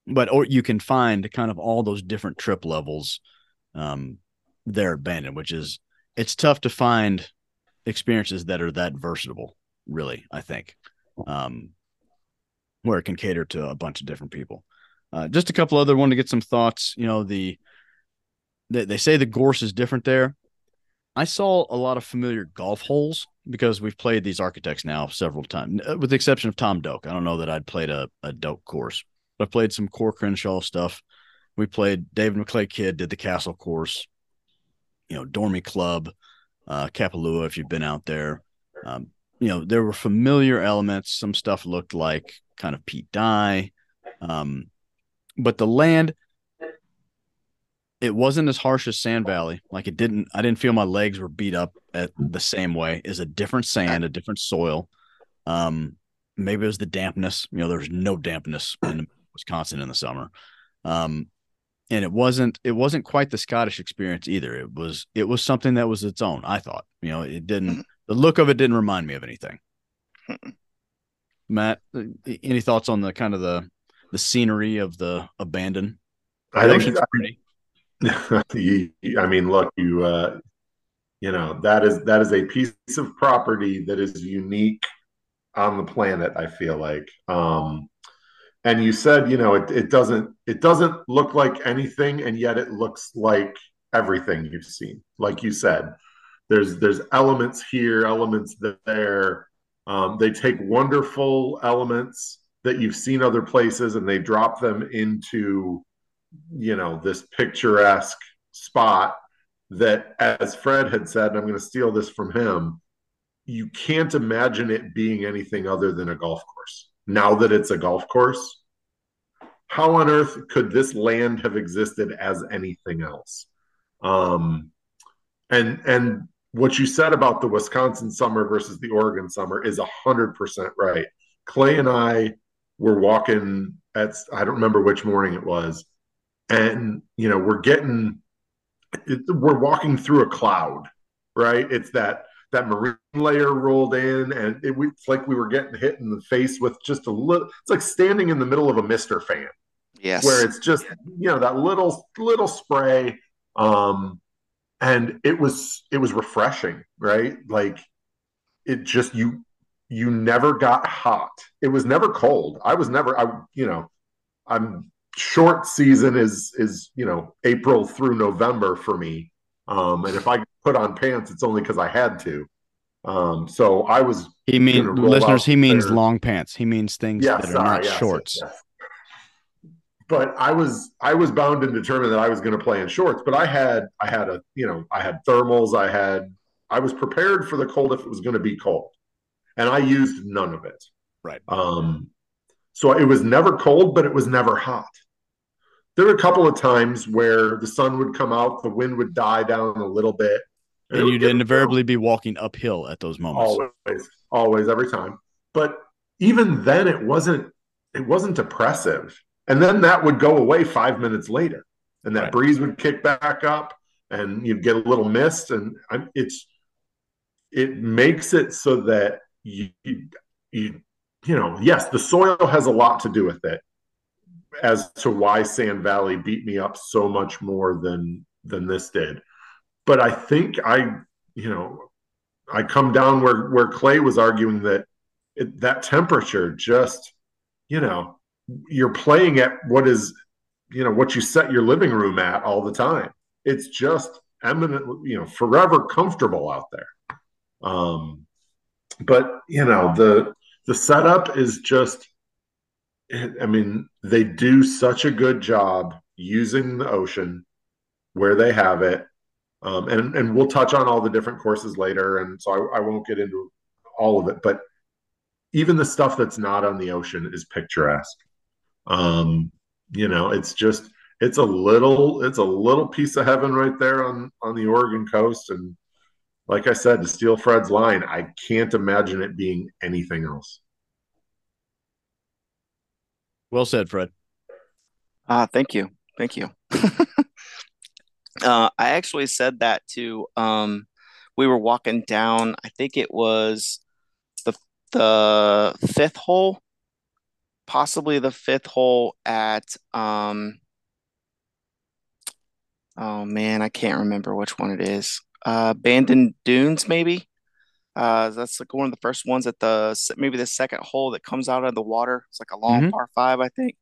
Speaker 1: but or you can find kind of all those different trip levels um, there at Bandon, which is it's tough to find experiences that are that versatile. Really, I think, um, where it can cater to a bunch of different people. Uh, just a couple other one to get some thoughts. You know the they, they say the gorse is different there I saw a lot of familiar golf holes because we've played these architects now several times, uh, with the exception of Tom Doak. I don't know that I'd played a, a Doak course, but I played some Coore Crenshaw stuff. We played David McLay Kidd did the Castle course, you know, Dormie Club, uh, Kapalua, if you've been out there. Um, you know, there were familiar elements. Some stuff looked like kind of Pete Dye. Um, but the land, it wasn't as harsh as Sand Valley. Like it didn't, I didn't feel my legs were beat up at the same way. Is a different sand, a different soil. Um, maybe it was the dampness. You know, there's no dampness in Wisconsin in the summer. Um, and it wasn't, it wasn't quite the Scottish experience either. It was, it was something that was its own. I thought, you know, it didn't. The look of it didn't remind me of anything. Matt, any thoughts on the kind of the the scenery of the abandoned?
Speaker 3: I think it's pretty. you, I mean, look, you uh, you know that is that is a piece of property that is unique on the planet. I feel like, um, and you said, you know, it, it doesn't it doesn't look like anything, and yet it looks like everything you've seen. Like you said, there's there's elements here, elements there. Um, they take wonderful elements that you've seen other places, and they drop them into you know this picturesque spot that as fred had said and i'm going to steal this from him you can't imagine it being anything other than a golf course. Now that it's a golf course how on earth could this land have existed as anything else? Um and and what you said about the wisconsin summer versus the oregon summer is 100% right. Clay and i were walking at i don't remember which morning it was. And you know we're getting it, we're walking through a cloud right? It's that that marine layer rolled in and it, it's like we were getting hit in the face with just a little it's like standing in the middle of a mister fan.
Speaker 2: Yes.
Speaker 3: Where it's just you know that little little spray. Um and it was it was refreshing right? Like it just you you never got hot it was never cold i was never i you know i'm short season is is you know April through November for me. Um, and if I put on pants, it's only because I had to. Um, so I was.
Speaker 1: He means listeners. He means there. long pants. He means things yes, that are not yes, shorts. Yes,
Speaker 3: but I was I was bound and determined that I was going to play in shorts. But I had I had a you know I had thermals. I had I was prepared for the cold if it was going to be cold, and I used none of it.
Speaker 1: Right.
Speaker 3: Um, so it was never cold, but it was never hot. There were a couple of times where the sun would come out, the wind would die down a little bit.
Speaker 1: And, and you'd invariably be walking uphill at those moments.
Speaker 3: Always, always, every time. But even then it wasn't it wasn't oppressive. And then that would go away five minutes later. And that right. breeze would kick back up and you'd get a little mist. And it's it makes it so that you, you you know, yes, the soil has a lot to do with it as to why Sand Valley beat me up so much more than than this did. But I think I, you know, I come down where where Clay was arguing that it, that temperature just, you know, you're playing at what is, you know, what you set your living room at all the time. It's just eminently, you know, forever comfortable out there. Um, but you know the the setup is just I mean, they do such a good job using the ocean where they have it. Um, and, and we'll touch on all the different courses later. And so I, I won't get into all of it, but even the stuff that's not on the ocean is picturesque. Um, you know, it's just, it's a little, it's a little piece of heaven right there on, on the Oregon coast. And like I said, to steal Fred's line, I can't imagine it being anything else.
Speaker 1: Well said, Fred.
Speaker 2: Uh, thank you. Thank you. uh, I actually said that to um, we were walking down, I think it was the the fifth hole, possibly the fifth hole at um oh man, I can't remember which one it is. Uh Bandon Dunes, maybe. Uh, that's like one of the first ones at the maybe the second hole that comes out of the water. It's like a long
Speaker 1: Mhm.
Speaker 2: par five, I think.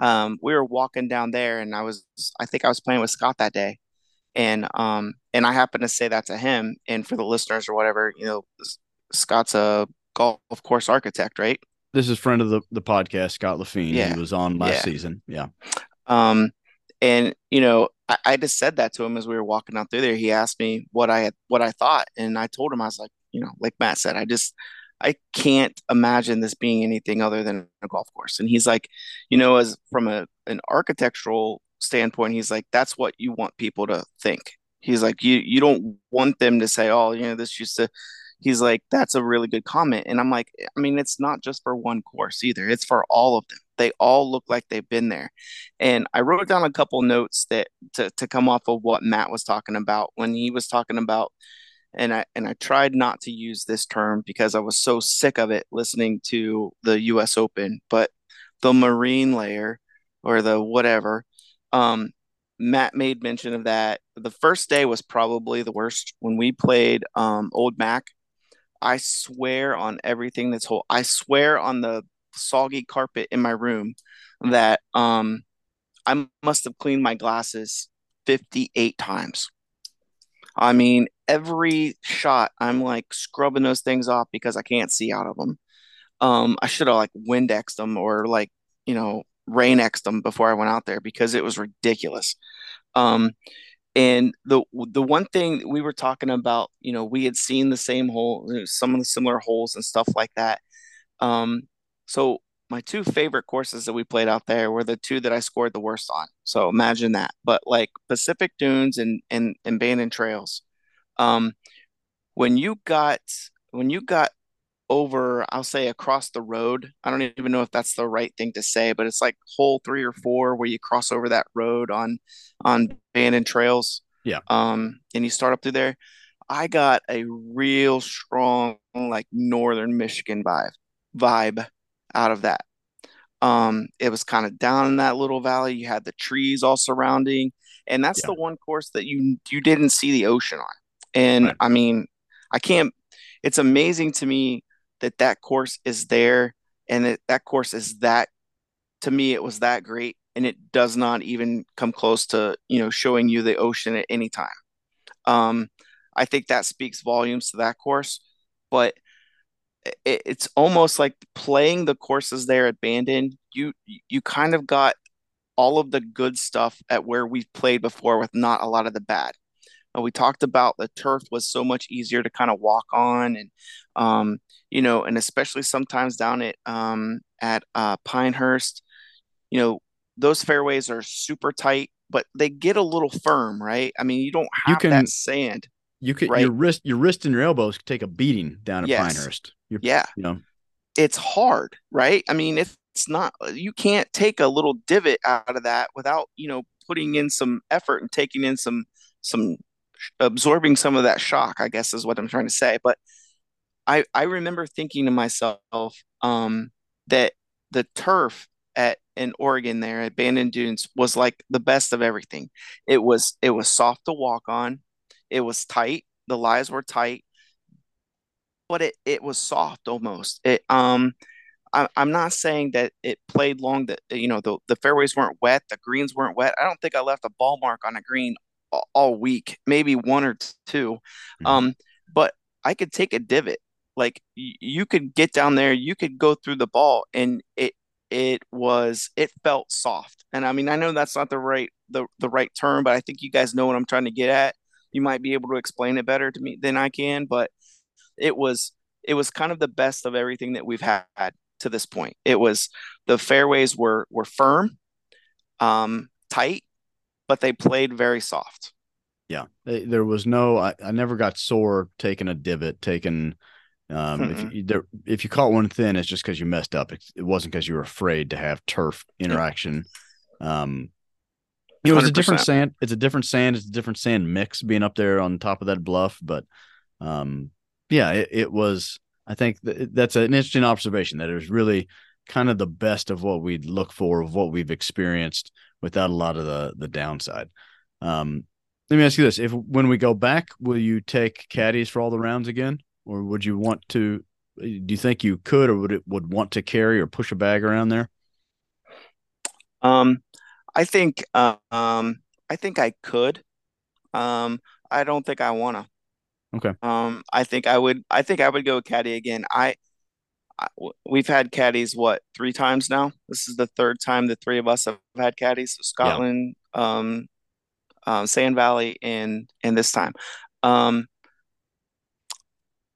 Speaker 2: Um, we were walking down there, and I was I think I was playing with Scott that day, and um, and I happened to say that to him. And for the listeners or whatever, you know, Scott's a golf course architect, right?
Speaker 1: This is friend of the, the podcast, Scott Lafine.
Speaker 2: Yeah.
Speaker 1: He was on last
Speaker 2: Yeah.
Speaker 1: season. Yeah.
Speaker 2: Um, and you know, I, I just said that to him as we were walking out through there. He asked me what I had, what I thought, and I told him I was like, you know, like Matt said, I just, I can't imagine this being anything other than a golf course. And he's like, you know, as from a an architectural standpoint, he's like, that's what you want people to think. He's like, you you don't want them to say, oh, you know, this used to. He's like, that's a really good comment. And I'm like, I mean, it's not just for one course either. It's for all of them. They all look like they've been there. And I wrote down a couple notes that to, to come off of what Matt was talking about when he was talking about and I and I tried not to use this term because I was so sick of it listening to the US Open, but the marine layer or the whatever, um, Matt made mention of that. The first day was probably the worst when we played um, Old Mac. I swear on everything that's whole. I swear on the soggy carpet in my room that um, I must have cleaned my glasses 58 times. I mean, every shot, I'm like scrubbing those things off because I can't see out of them. Um, I should have like Windexed them or like, you know, Rain-Xed them before I went out there because it was ridiculous. Um, and the the one thing we were talking about, you know, we had seen the same hole, some of the similar holes and stuff like that. Um, so my two favorite courses that we played out there were the two that I scored the worst on. So imagine that. But like Pacific Dunes and and, and Bandon Trails. Um, when you got when you got over, I'll say across the road. I don't even know if that's the right thing to say, but it's like hole three or four where you cross over that road on on Bandon Trails.
Speaker 1: Yeah.
Speaker 2: Um, and you start up through there. I got a real strong like northern Michigan vibe vibe out of that. Um, it was kind of down in that little valley. You had the trees all surrounding, and that's
Speaker 1: Yeah.
Speaker 2: the one course that you you didn't see the ocean on. And
Speaker 1: Right.
Speaker 2: I mean, I can't. It's amazing to me that that course is there, and that that course is that. To me, it was that great, and it does not even come close to you know showing you the ocean at any time. Um, I think that speaks volumes to that course, but it, it's almost like playing the courses there at Bandon. You you kind of got all of the good stuff at where we've played before with not a lot of the bad. Uh, we talked about the turf was so much easier to kind of walk on, and um, you know, and especially sometimes down at um, at uh, Pinehurst, you know, those fairways are super tight, but they get a little firm, right? I mean, you don't
Speaker 1: You
Speaker 2: have
Speaker 1: can-
Speaker 2: that sand.
Speaker 1: You could
Speaker 2: Right.
Speaker 1: your wrist your wrist and your elbows could take a beating down at
Speaker 2: Yes.
Speaker 1: Pinehurst. You're,
Speaker 2: Yeah,
Speaker 1: you know,
Speaker 2: it's hard, right? I mean, if it's not, you can't take a little divot out of that without, you know, putting in some effort and taking in some, some absorbing some of that shock, I guess is what I'm trying to say. But I, I remember thinking to myself, um, that the turf at in Oregon there at Bandon Dunes was like the best of everything. It was, it was soft to walk on. It was tight. The lies were tight but it it was soft almost. It um I, I'm not saying that it played long. That you know the the fairways weren't wet, the greens weren't wet. I don't think I left a ball mark on a green all, week, maybe one or two.
Speaker 1: Mhm.
Speaker 2: Um, but I could take a divot. Like y- you could get down there, you could go through the ball, and it it was it felt soft. And I mean, I know that's not the right the the right term, but I think you guys know what I'm trying to get at. You might be able to explain it better to me than I can, but it was it was kind of the best of everything that we've had to this point. It was the fairways were were firm, um, tight, but they played very soft.
Speaker 1: Yeah, there was no. I, I never got sore taking a divot, taking. Um, mm-hmm. if you there, if you caught one thin, it's just because you messed up. It, it wasn't because you were afraid to have turf interaction. Um, you know, it's a different sand. It's a different sand. It's a different sand mix being up there on top of that bluff. But, um, yeah, it, it was. I think th- that's an interesting observation. That it was really kind of the best of what we'd look for, of what we've experienced, without a lot of the the downside. Um, let me ask you this: If when we go back, will you take caddies for all the rounds again, or would you want to? Do you think you could, or would it would want to carry or push a bag around there?
Speaker 2: Um, I think um, I think I could. Um, I don't think I wanna.
Speaker 1: Okay.
Speaker 2: Um, I think I would. I think I would go caddy again. I we've had caddies what three times now. This is the third time the three of us have had caddies. So Scotland, yeah. um, um, Sand Valley, and and this time. Um,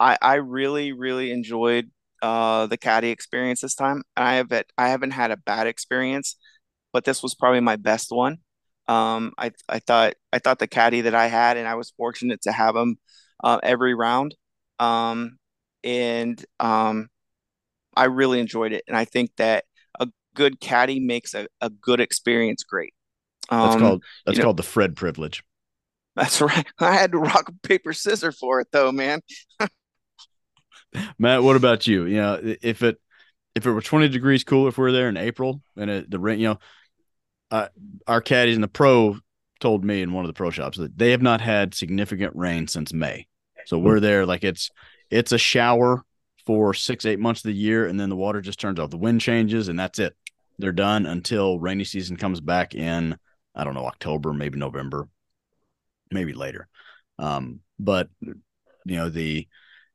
Speaker 2: I I really really enjoyed uh, the caddy experience this time. I have it. I haven't had a bad experience, but this was probably my best one. Um, I I thought I thought the caddy that I had, and I was fortunate to have him uh, every round. Um, and um, I really enjoyed it, and I think that a good caddy makes a, a good experience great.
Speaker 1: That's um, called that's called know, the Fred privilege.
Speaker 2: That's right. I had to rock paper scissors for it though, man.
Speaker 1: Matt, what about you? You know, if it if it were 20 degrees cooler if we are there in April and it, the rent, you know, uh, our caddies in the pro told me in one of the pro shops that they have not had significant rain since May. So we're there like it's it's a shower for six eight months of the year, and then the water just turns off. The wind changes, and that's it. They're done until rainy season comes back in I don't know, October, maybe November, maybe later. Um, but you know, the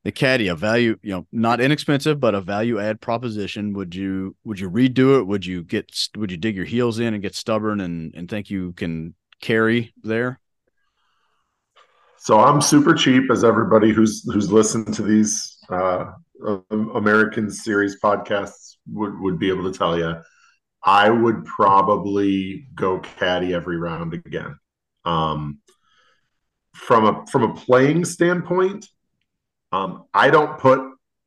Speaker 1: the caddy, a value, you know, not inexpensive, but a value add proposition. Would you would you redo it? Would you get would you dig your heels in and get stubborn and and think you can carry there?
Speaker 3: So I'm super cheap, as everybody who's who's listened to these uh, American series podcasts would would be able to tell you. I would probably go caddy every round again. Um, from a from a playing standpoint, um, I don't put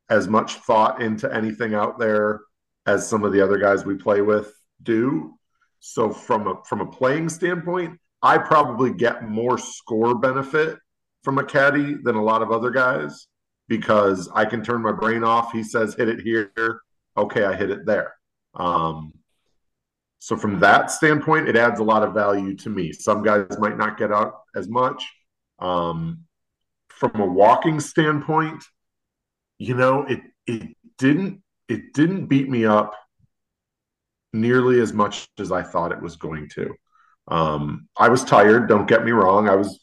Speaker 3: as much thought into anything out there as some of the other guys we play with do. So from a from a playing standpoint, I probably get more score benefit from a caddy than a lot of other guys because I can turn my brain off. He says hit it here, okay, I hit it there. Um, so from that standpoint, it adds a lot of value to me. Some guys might not get out as much. Um, from a walking standpoint, you know, it it didn't it didn't beat me up nearly as much as I thought it was going to. Um, I was tired. Don't get me wrong. I was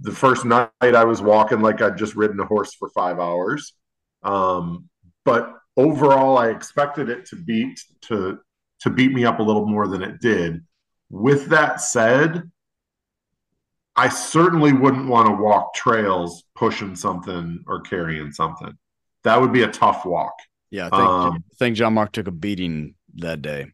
Speaker 3: the first night I was walking like I'd just ridden a horse for five hours. Um, but overall, I expected it to beat to to beat me up a little more than it did. With that said, I certainly wouldn't want to walk trails pushing something or carrying something. That would be a tough walk.
Speaker 1: Yeah, I think, um, I think John Mark took a beating that day.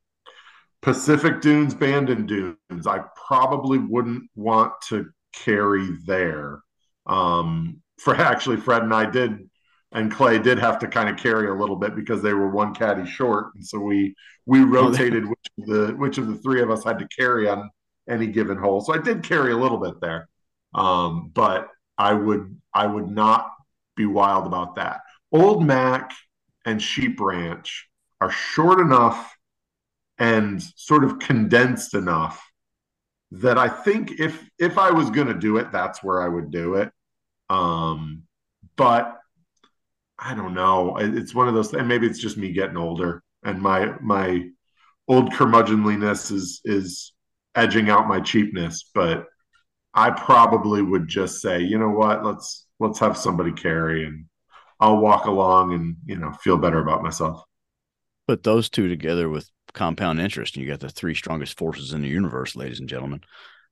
Speaker 3: Pacific Dunes, Bandon Dunes, I probably wouldn't want to carry there. Um, for actually, Fred and I did and Clay did have to kind of carry a little bit because they were one caddy short, and so we we oh, rotated which of the which of the three of us had to carry on any given hole. So I did carry a little bit there, um, but I would I would not be wild about that. Old Mac and Sheep Ranch are short enough and sort of condensed enough that I think if if I was going to do it, that's where I would do it. Um, but I don't know. It's one of those, and maybe it's just me getting older, and my my old curmudgeonliness is is edging out my cheapness. But I probably would just say, you know what, let's let's have somebody carry, and I'll walk along and you know feel better about myself.
Speaker 1: Put those two together with compound interest, and you got the three strongest forces in the universe, ladies and gentlemen.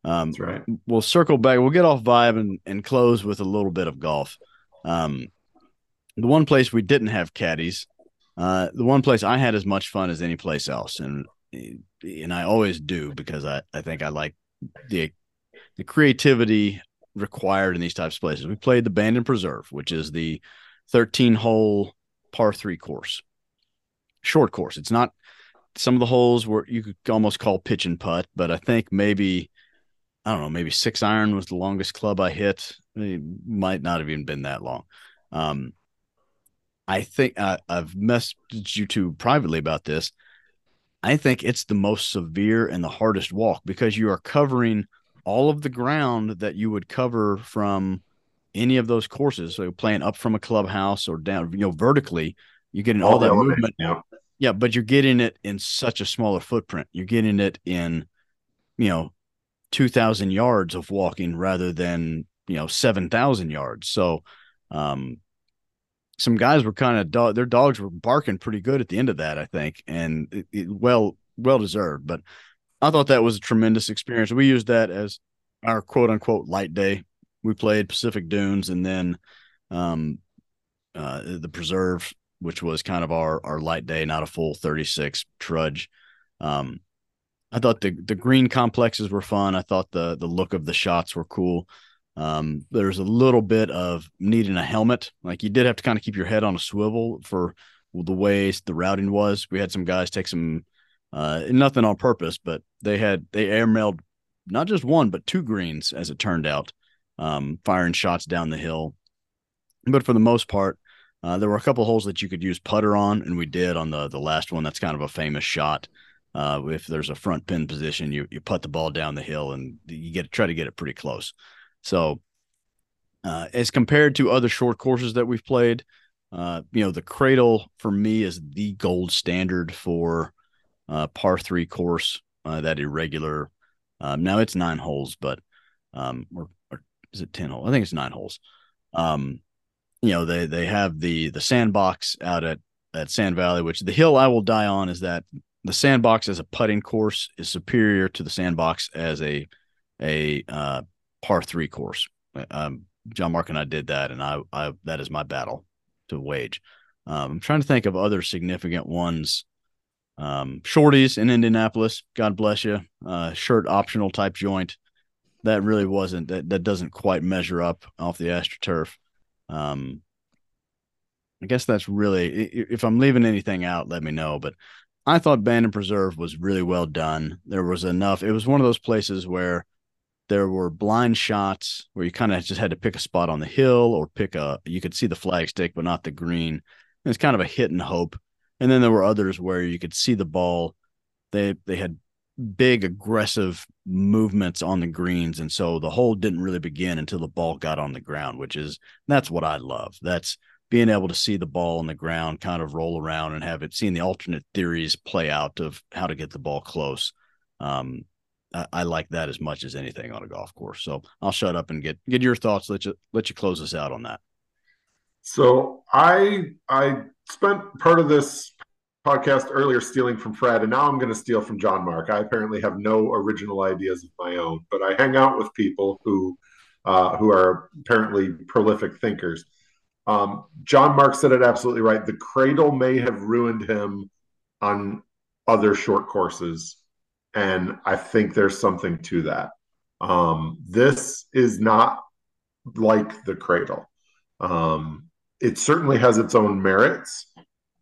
Speaker 3: Um, That's right.
Speaker 1: We'll circle back. We'll get off vibe and, and close with a little bit of golf. Um, the one place we didn't have caddies, uh, the one place I had as much fun as any place else, and and I always do because I, I think I like the the creativity required in these types of places. We played the Bandon Preserve, which is the 13 hole par three course, short course. It's not some of the holes were you could almost call pitch and putt, but I think maybe I don't know, maybe six iron was the longest club I hit. It might not have even been that long. Um, I think uh, I've messaged you two privately about this. I think it's the most severe and the hardest walk because you are covering all of the ground that you would cover from any of those courses. So playing up from a clubhouse or down, you know, vertically, you're getting all, all that movement. Yeah, but you're getting it in such a smaller footprint. You're getting it in, you know, two thousand yards of walking rather than you know seven thousand yards. So, um, some guys were kind of their dogs were barking pretty good at the end of that, I think, and it, it, well, well deserved. But I thought that was a tremendous experience. We used that as our quote unquote light day. We played Pacific Dunes and then um, uh, the Preserve, which was kind of our our light day, not a full 36 trudge. Um, I thought the the green complexes were fun. I thought the the look of the shots were cool. Um, there's a little bit of needing a helmet. Like you did have to kind of keep your head on a swivel for the way the routing was. We had some guys take some uh, nothing on purpose, but they had they airmailed not just one but two greens as it turned out, um, firing shots down the hill. But for the most part, uh, there were a couple holes that you could use putter on, and we did on the the last one. That's kind of a famous shot. Uh, if there's a front pin position, you you put the ball down the hill, and you get to try to get it pretty close. So, uh, as compared to other short courses that we've played, uh, you know, the Cradle for me is the gold standard for uh, par three course, uh, that irregular. Um, now it's nine holes, but um, or, or is it ten holes? I think it's nine holes. Um, you know, they they have the the sandbox out at at Sand Valley, which the hill I will die on is that the sandbox as a putting course is superior to the sandbox as a a uh, par three course. Um, John Mark and I did that, and I, I that is my battle to wage. Um, I'm trying to think of other significant ones um, shorties in Indianapolis, God bless you. Uh, shirt optional type joint. That really wasn't that that doesn't quite measure up off the AstroTurf. Um, I guess that's really if I'm leaving anything out, let me know. But I thought Bandon Preserve was really well done. There was enough. It was one of those places where there were blind shots where you kind of just had to pick a spot on the hill or pick a you could see the flag stick but not the green. It's kind of a hit and hope. And then there were others where you could see the ball. They they had big aggressive movements on the greens. And so the hole didn't really begin until the ball got on the ground which is that's what i love. That's being able to see the ball on the ground kind of roll around and have it seeing the alternate theories play out of how to get the ball close. Um, I, I, like that as much as anything on a golf course. So i'll shut up and get get your thoughts let you let you close us out on that.
Speaker 3: So i i spent part of this podcast earlier stealing from Fred, and now I'm going to steal from John Mark. I apparently have no original ideas of my own, but I hang out with people who uh, who are apparently prolific thinkers. Um, John Mark said it absolutely right. The cradle may have ruined him on other short courses, and I think there's something to that. Um, this is not like the cradle. Um, it certainly has its own merits.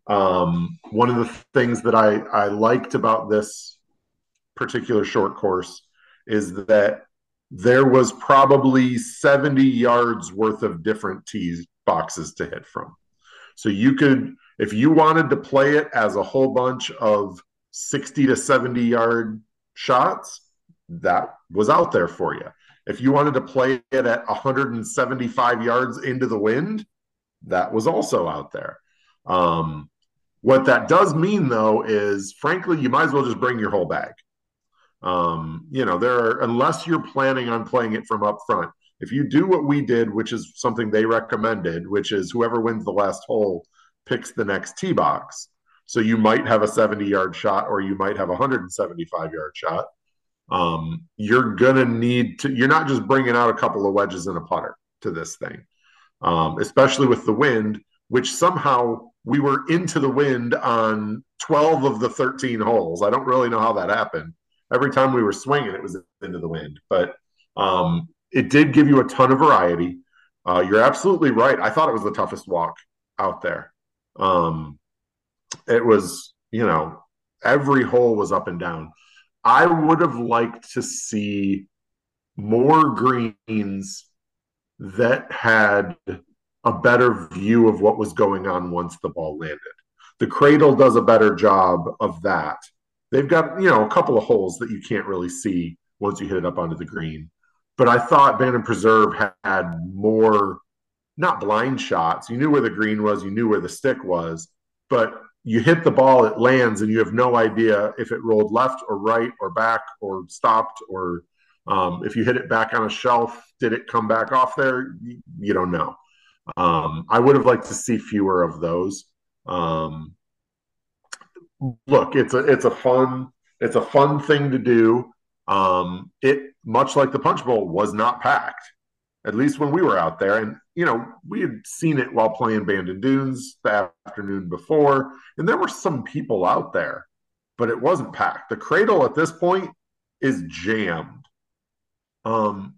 Speaker 3: Um, one of the things that I, I liked about this particular short course is that there was probably 70 yards worth of different tees boxes to hit from. So you could, if you wanted to play it as a whole bunch of 60 to 70 yard shots, that was out there for you. If you wanted to play it at 175 yards into the wind, that was also out there. Um, what that does mean, though, is frankly, you might as well just bring your whole bag. Um, you know, there are, unless you're planning on playing it from up front. If you do what we did, which is something they recommended, which is whoever wins the last hole picks the next tee box. So you might have a 70 yard shot or you might have a 175 yard shot. Um, you're going to need to, you're not just bringing out a couple of wedges and a putter to this thing um, especially with the wind, which somehow we were into the wind on 12 of the 13 holes. I don't really know how that happened. Every time we were swinging, it was into the wind. But um, it did give you a ton of variety. Uh, you're absolutely right. I thought it was the toughest walk out there. Um, it was, you know, every hole was up and down. I would have liked to see more greens that had a better view of what was going on once the ball landed. The cradle does a better job of that. They've got, you know, a couple of holes that you can't really see once you hit it up onto the green. But I thought Bandon Preserve had more, not blind shots. You knew where the green was, you knew where the stick was, but you hit the ball, it lands, and you have no idea if it rolled left or right or back or stopped or um, if you hit it back on a shelf, did it come back off there? You don't know. Um, I would have liked to see fewer of those. Um, look, it's a it's a fun it's a fun thing to do. Um, it much like the Punch Bowl was not packed, at least when we were out there. And you know, we had seen it while playing Bandon Dunes the afternoon before, and there were some people out there, but it wasn't packed. The cradle at this point is jammed. Um,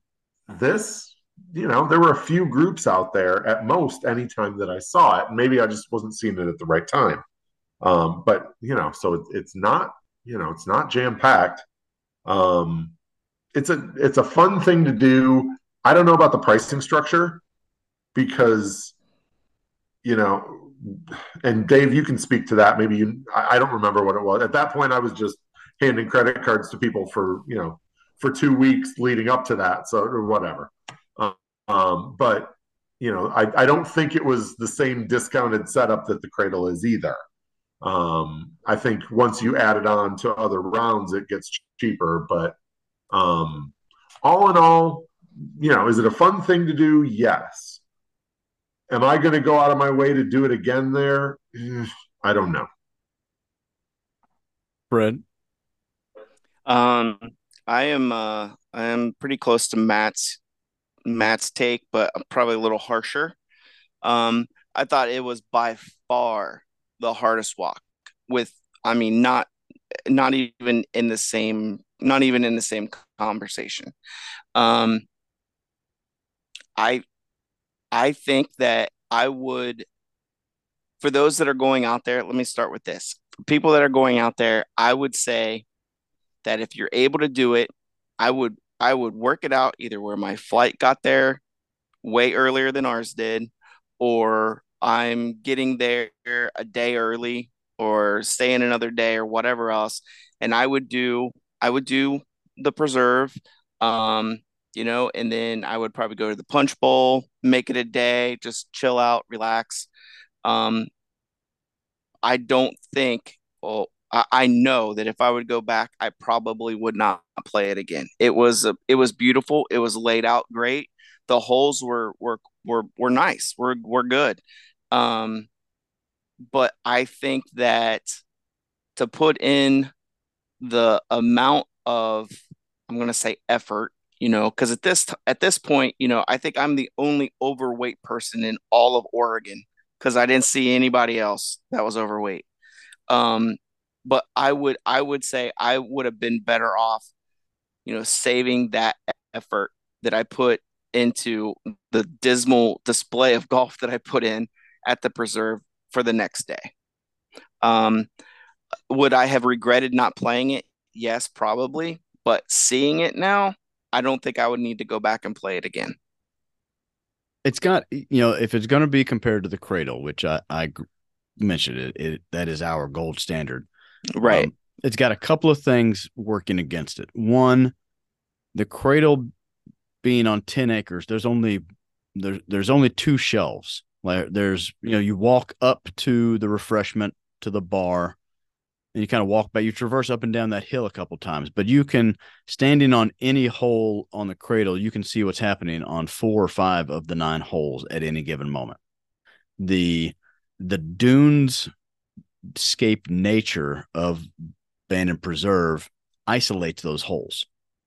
Speaker 3: this, you know, there were a few groups out there at most anytime that I saw it. Maybe I just wasn't seeing it at the right time. Um, but you know, so it, it's not, you know, it's not jam packed. Um, it's a it's a fun thing to do. I don't know about the pricing structure because you know, and Dave, you can speak to that. Maybe you, I, I don't remember what it was at that point. I was just handing credit cards to people for you know for two weeks leading up to that, so or whatever. Um, but you know, I, I don't think it was the same discounted setup that the Cradle is either. Um, I think once you add it on to other rounds, it gets cheaper. But um, all in all, you know, is it a fun thing to do? Yes. Am I going to go out of my way to do it again there? I don't know.
Speaker 1: Fred.
Speaker 2: Um, I am uh I am pretty close to Matt's Matt's take, but probably a little harsher. Um, I thought it was by far the hardest walk with I mean not not even in the same not even in the same conversation. Um I I think that I would for those that are going out there, let me start with this. People that are going out there, I would say that if you're able to do it, I would I would work it out either where my flight got there way earlier than ours did, or I'm getting there a day early or staying another day or whatever else. And I would do I would do the preserve, um, you know, and then I would probably go to the punch bowl, make it a day, just chill out, relax. Um, I don't think well, I, know that if I would go back, I probably would not play it again. It was a, it was beautiful. It was laid out great. The holes were were were were nice. Were were good. Um, but I think that to put in the amount of I'm going to say effort, you know, because at this at this point, you know, I think I'm the only overweight person in all of Oregon because I didn't see anybody else that was overweight. Um, but I would I would say I would have been better off, you know, saving that effort that I put into the dismal display of golf that I put in at the preserve for the next day. Um, would I have regretted not playing it? Yes, probably. But seeing it now, I don't think I would need to go back and play it again.
Speaker 1: It's got, you know, if it's going to be compared to the Cradle, which I, I mentioned it, it that is our gold standard.
Speaker 2: Right. Um,
Speaker 1: it's got a couple of things working against it. One, the Cradle being on 10 acres, there's only there's there's only two shelves. Like there's you know you walk up to the refreshment to the bar, and you kind of walk back. You traverse up and down that hill a couple times, but you can standing on any hole on the cradle, you can see what's happening on four or five of the nine holes at any given moment. The the dunes scape nature of Bandon Preserve isolates those holes.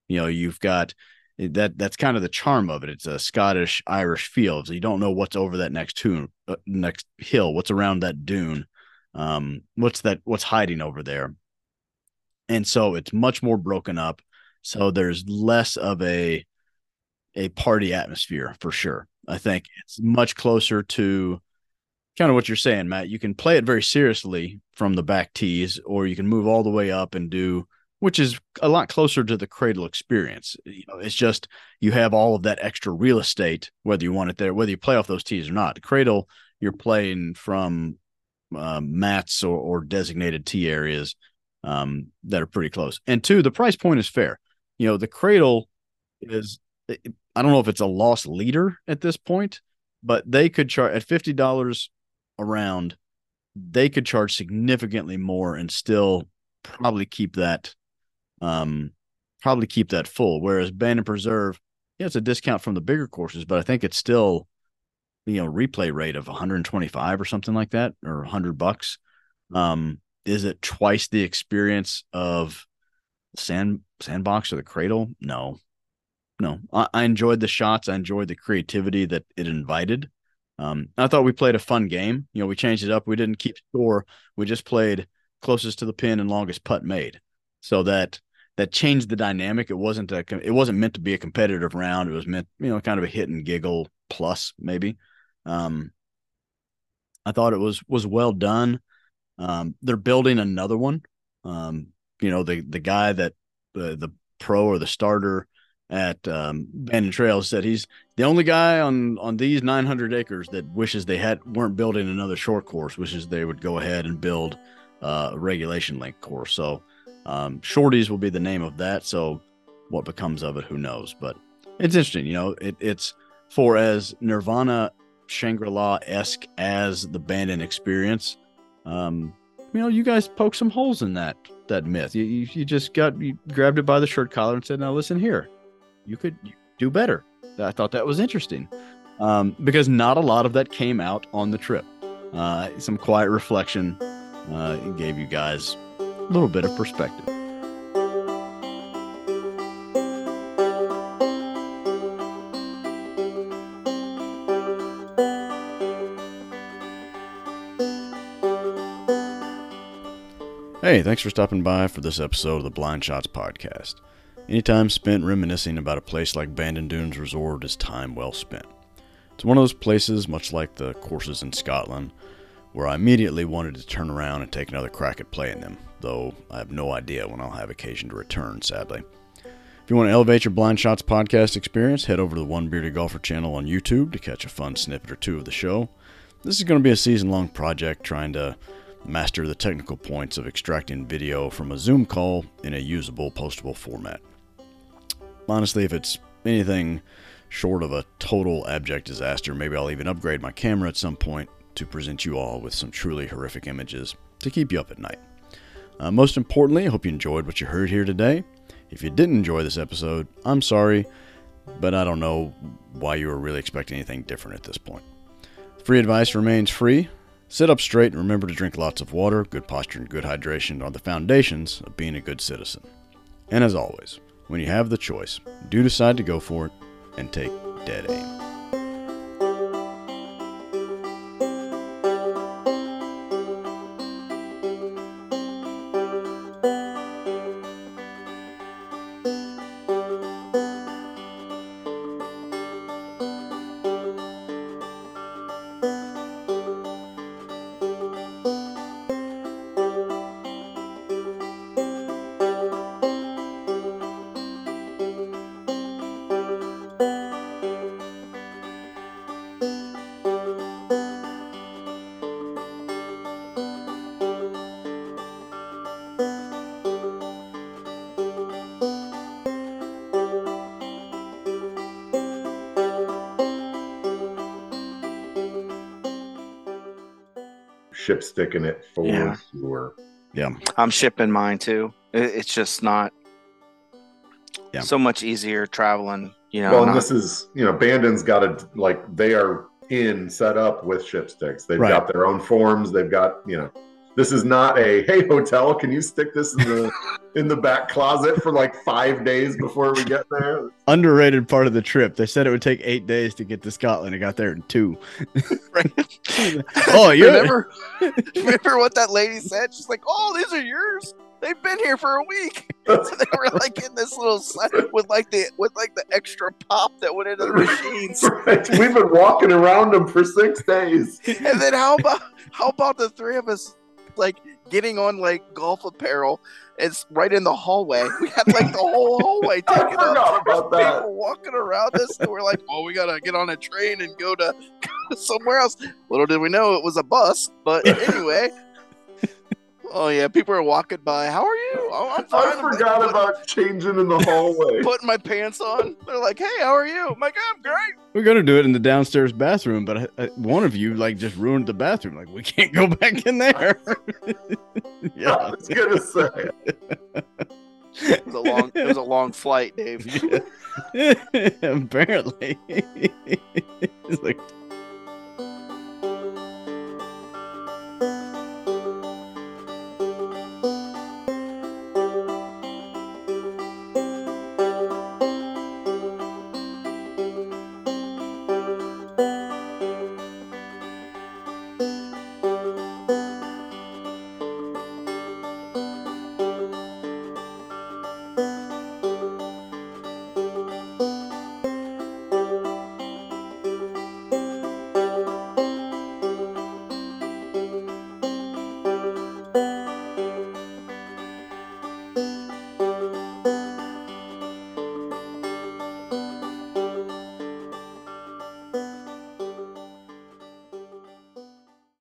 Speaker 1: You know, you've got that that's kind of the charm of it. It's a Scottish Irish feel. So you don't know what's over that next tune, uh, next hill, what's around that dune, um, what's that, what's hiding over there, and so it's much more broken up. So there's less of a a party atmosphere for sure. I think it's much closer to kind of what you're saying, Matt. You can play it very seriously from the back tees, or you can move all the way up and do, which is a lot closer to the cradle experience. You know, it's just you have all of that extra real estate, whether you want it there, whether you play off those tees or not. The cradle, you're playing from uh, mats or, or designated tee areas um, that are pretty close. And two, the price point is fair. You know, the cradle is I don't know if it's a lost leader at this point, but they could charge at fifty dollars a round. They could charge significantly more and still probably keep that, um, probably keep that full. Whereas Bandon Preserve, yeah, it's a discount from the bigger courses, but I think it's still, you know, replay rate of 125 or something like that, or 100 bucks. Um, is it twice the experience of sand sandbox or the cradle? No, no. I, I enjoyed the shots. I enjoyed the creativity that it invited. Um, I thought we played a fun game. You know, we changed it up. We didn't keep score. We just played closest to the pin and longest putt made. So that that changed the dynamic. It wasn't a it wasn't meant to be a competitive round. It was meant, you know, kind of a hit and giggle plus maybe. Um, I thought it was was well done. Um, they're building another one. Um, you know, the the guy that the the pro or the starter at um, Bandon Trails said he's the only guy on on these 900 acres that wishes they had weren't building another short course, wishes they would go ahead and build uh, a regulation length course. So um, Shorties will be the name of that. So what becomes of it, who knows? But it's interesting. You know, it, it's for as Nirvana Shangri La esque as the Bandon experience. Um, you know, you guys poke some holes in that that myth. You, you, you just got you grabbed it by the shirt collar and said, "Now listen here, you could do better." I thought that was interesting um, because not a lot of that came out on the trip. Uh, some quiet reflection uh, gave you guys a little bit of perspective. Hey, thanks for stopping by for this episode of the Blind Shots Podcast. Any time spent reminiscing about a place like Bandon Dunes Resort is time well spent. It's one of those places, much like the courses in Scotland, where I immediately wanted to turn around and take another crack at playing them, though I have no idea when I'll have occasion to return, sadly. If you want to elevate your Blind Shots podcast experience, head over to the One Bearded Golfer channel on YouTube to catch a fun snippet or two of the show. This is going to be a season long project trying to master the technical points of extracting video from a Zoom call in a usable, postable format. Honestly, if it's anything short of a total abject disaster, maybe I'll even upgrade my camera at some point to present you all with some truly horrific images to keep you up at night. Uh, most importantly, I hope you enjoyed what you heard here today. If you didn't enjoy this episode, I'm sorry, but I don't know why you were really expecting anything different at this point. Free advice remains free, Sit up straight and remember to drink lots of water. Good posture and good hydration are the foundations of being a good citizen. And as always, when you have the choice, do decide to go for it and take dead aim.
Speaker 3: Ship sticking it for
Speaker 2: Yeah.
Speaker 3: Sure.
Speaker 1: Yeah.
Speaker 2: I'm shipping mine too. It's just not
Speaker 1: Yeah.
Speaker 2: so much easier traveling. You know,
Speaker 3: Well, and
Speaker 2: not-
Speaker 3: this is, you know, Bandon's got a, like, they are in set up with ship sticks. They've
Speaker 1: Right.
Speaker 3: got their own forms. They've got, you know, this is not a, hey, hotel, can you stick this in the, in the back closet for like five days before we get there?
Speaker 1: Underrated part of the trip. They said it would take eight days to get to Scotland. I got there in two. oh, you
Speaker 2: remember remember what that lady said? She's like, "Oh, these are yours." They've been here for a week. So they were like in this little set with like the with like the extra pop that went into the machines.
Speaker 3: Right. We've been walking around them for six days.
Speaker 2: And then how about how about the three of us like getting on like golf apparel? It's right in the hallway. We had like the whole hallway
Speaker 3: I
Speaker 2: taken up.
Speaker 3: forgot about that.
Speaker 2: People walking around us, and we're like, "Oh, we gotta get on a train and go to somewhere else." Little did we know it was a bus, but anyway. Oh yeah, people are walking by. How are you? Oh, I'm fine.
Speaker 3: I
Speaker 2: I'm
Speaker 3: forgot
Speaker 2: put-
Speaker 3: about changing in the hallway.
Speaker 2: putting my pants on. They're like, "Hey, how are you?" I'm like, "I'm great."
Speaker 1: We're gonna do it in the downstairs bathroom, but uh, one of you like just ruined the bathroom. Like we can't go back in there.
Speaker 3: I
Speaker 1: yeah.
Speaker 3: was gonna say.
Speaker 2: It was a long, it was a long flight, Dave.
Speaker 1: Apparently, it's like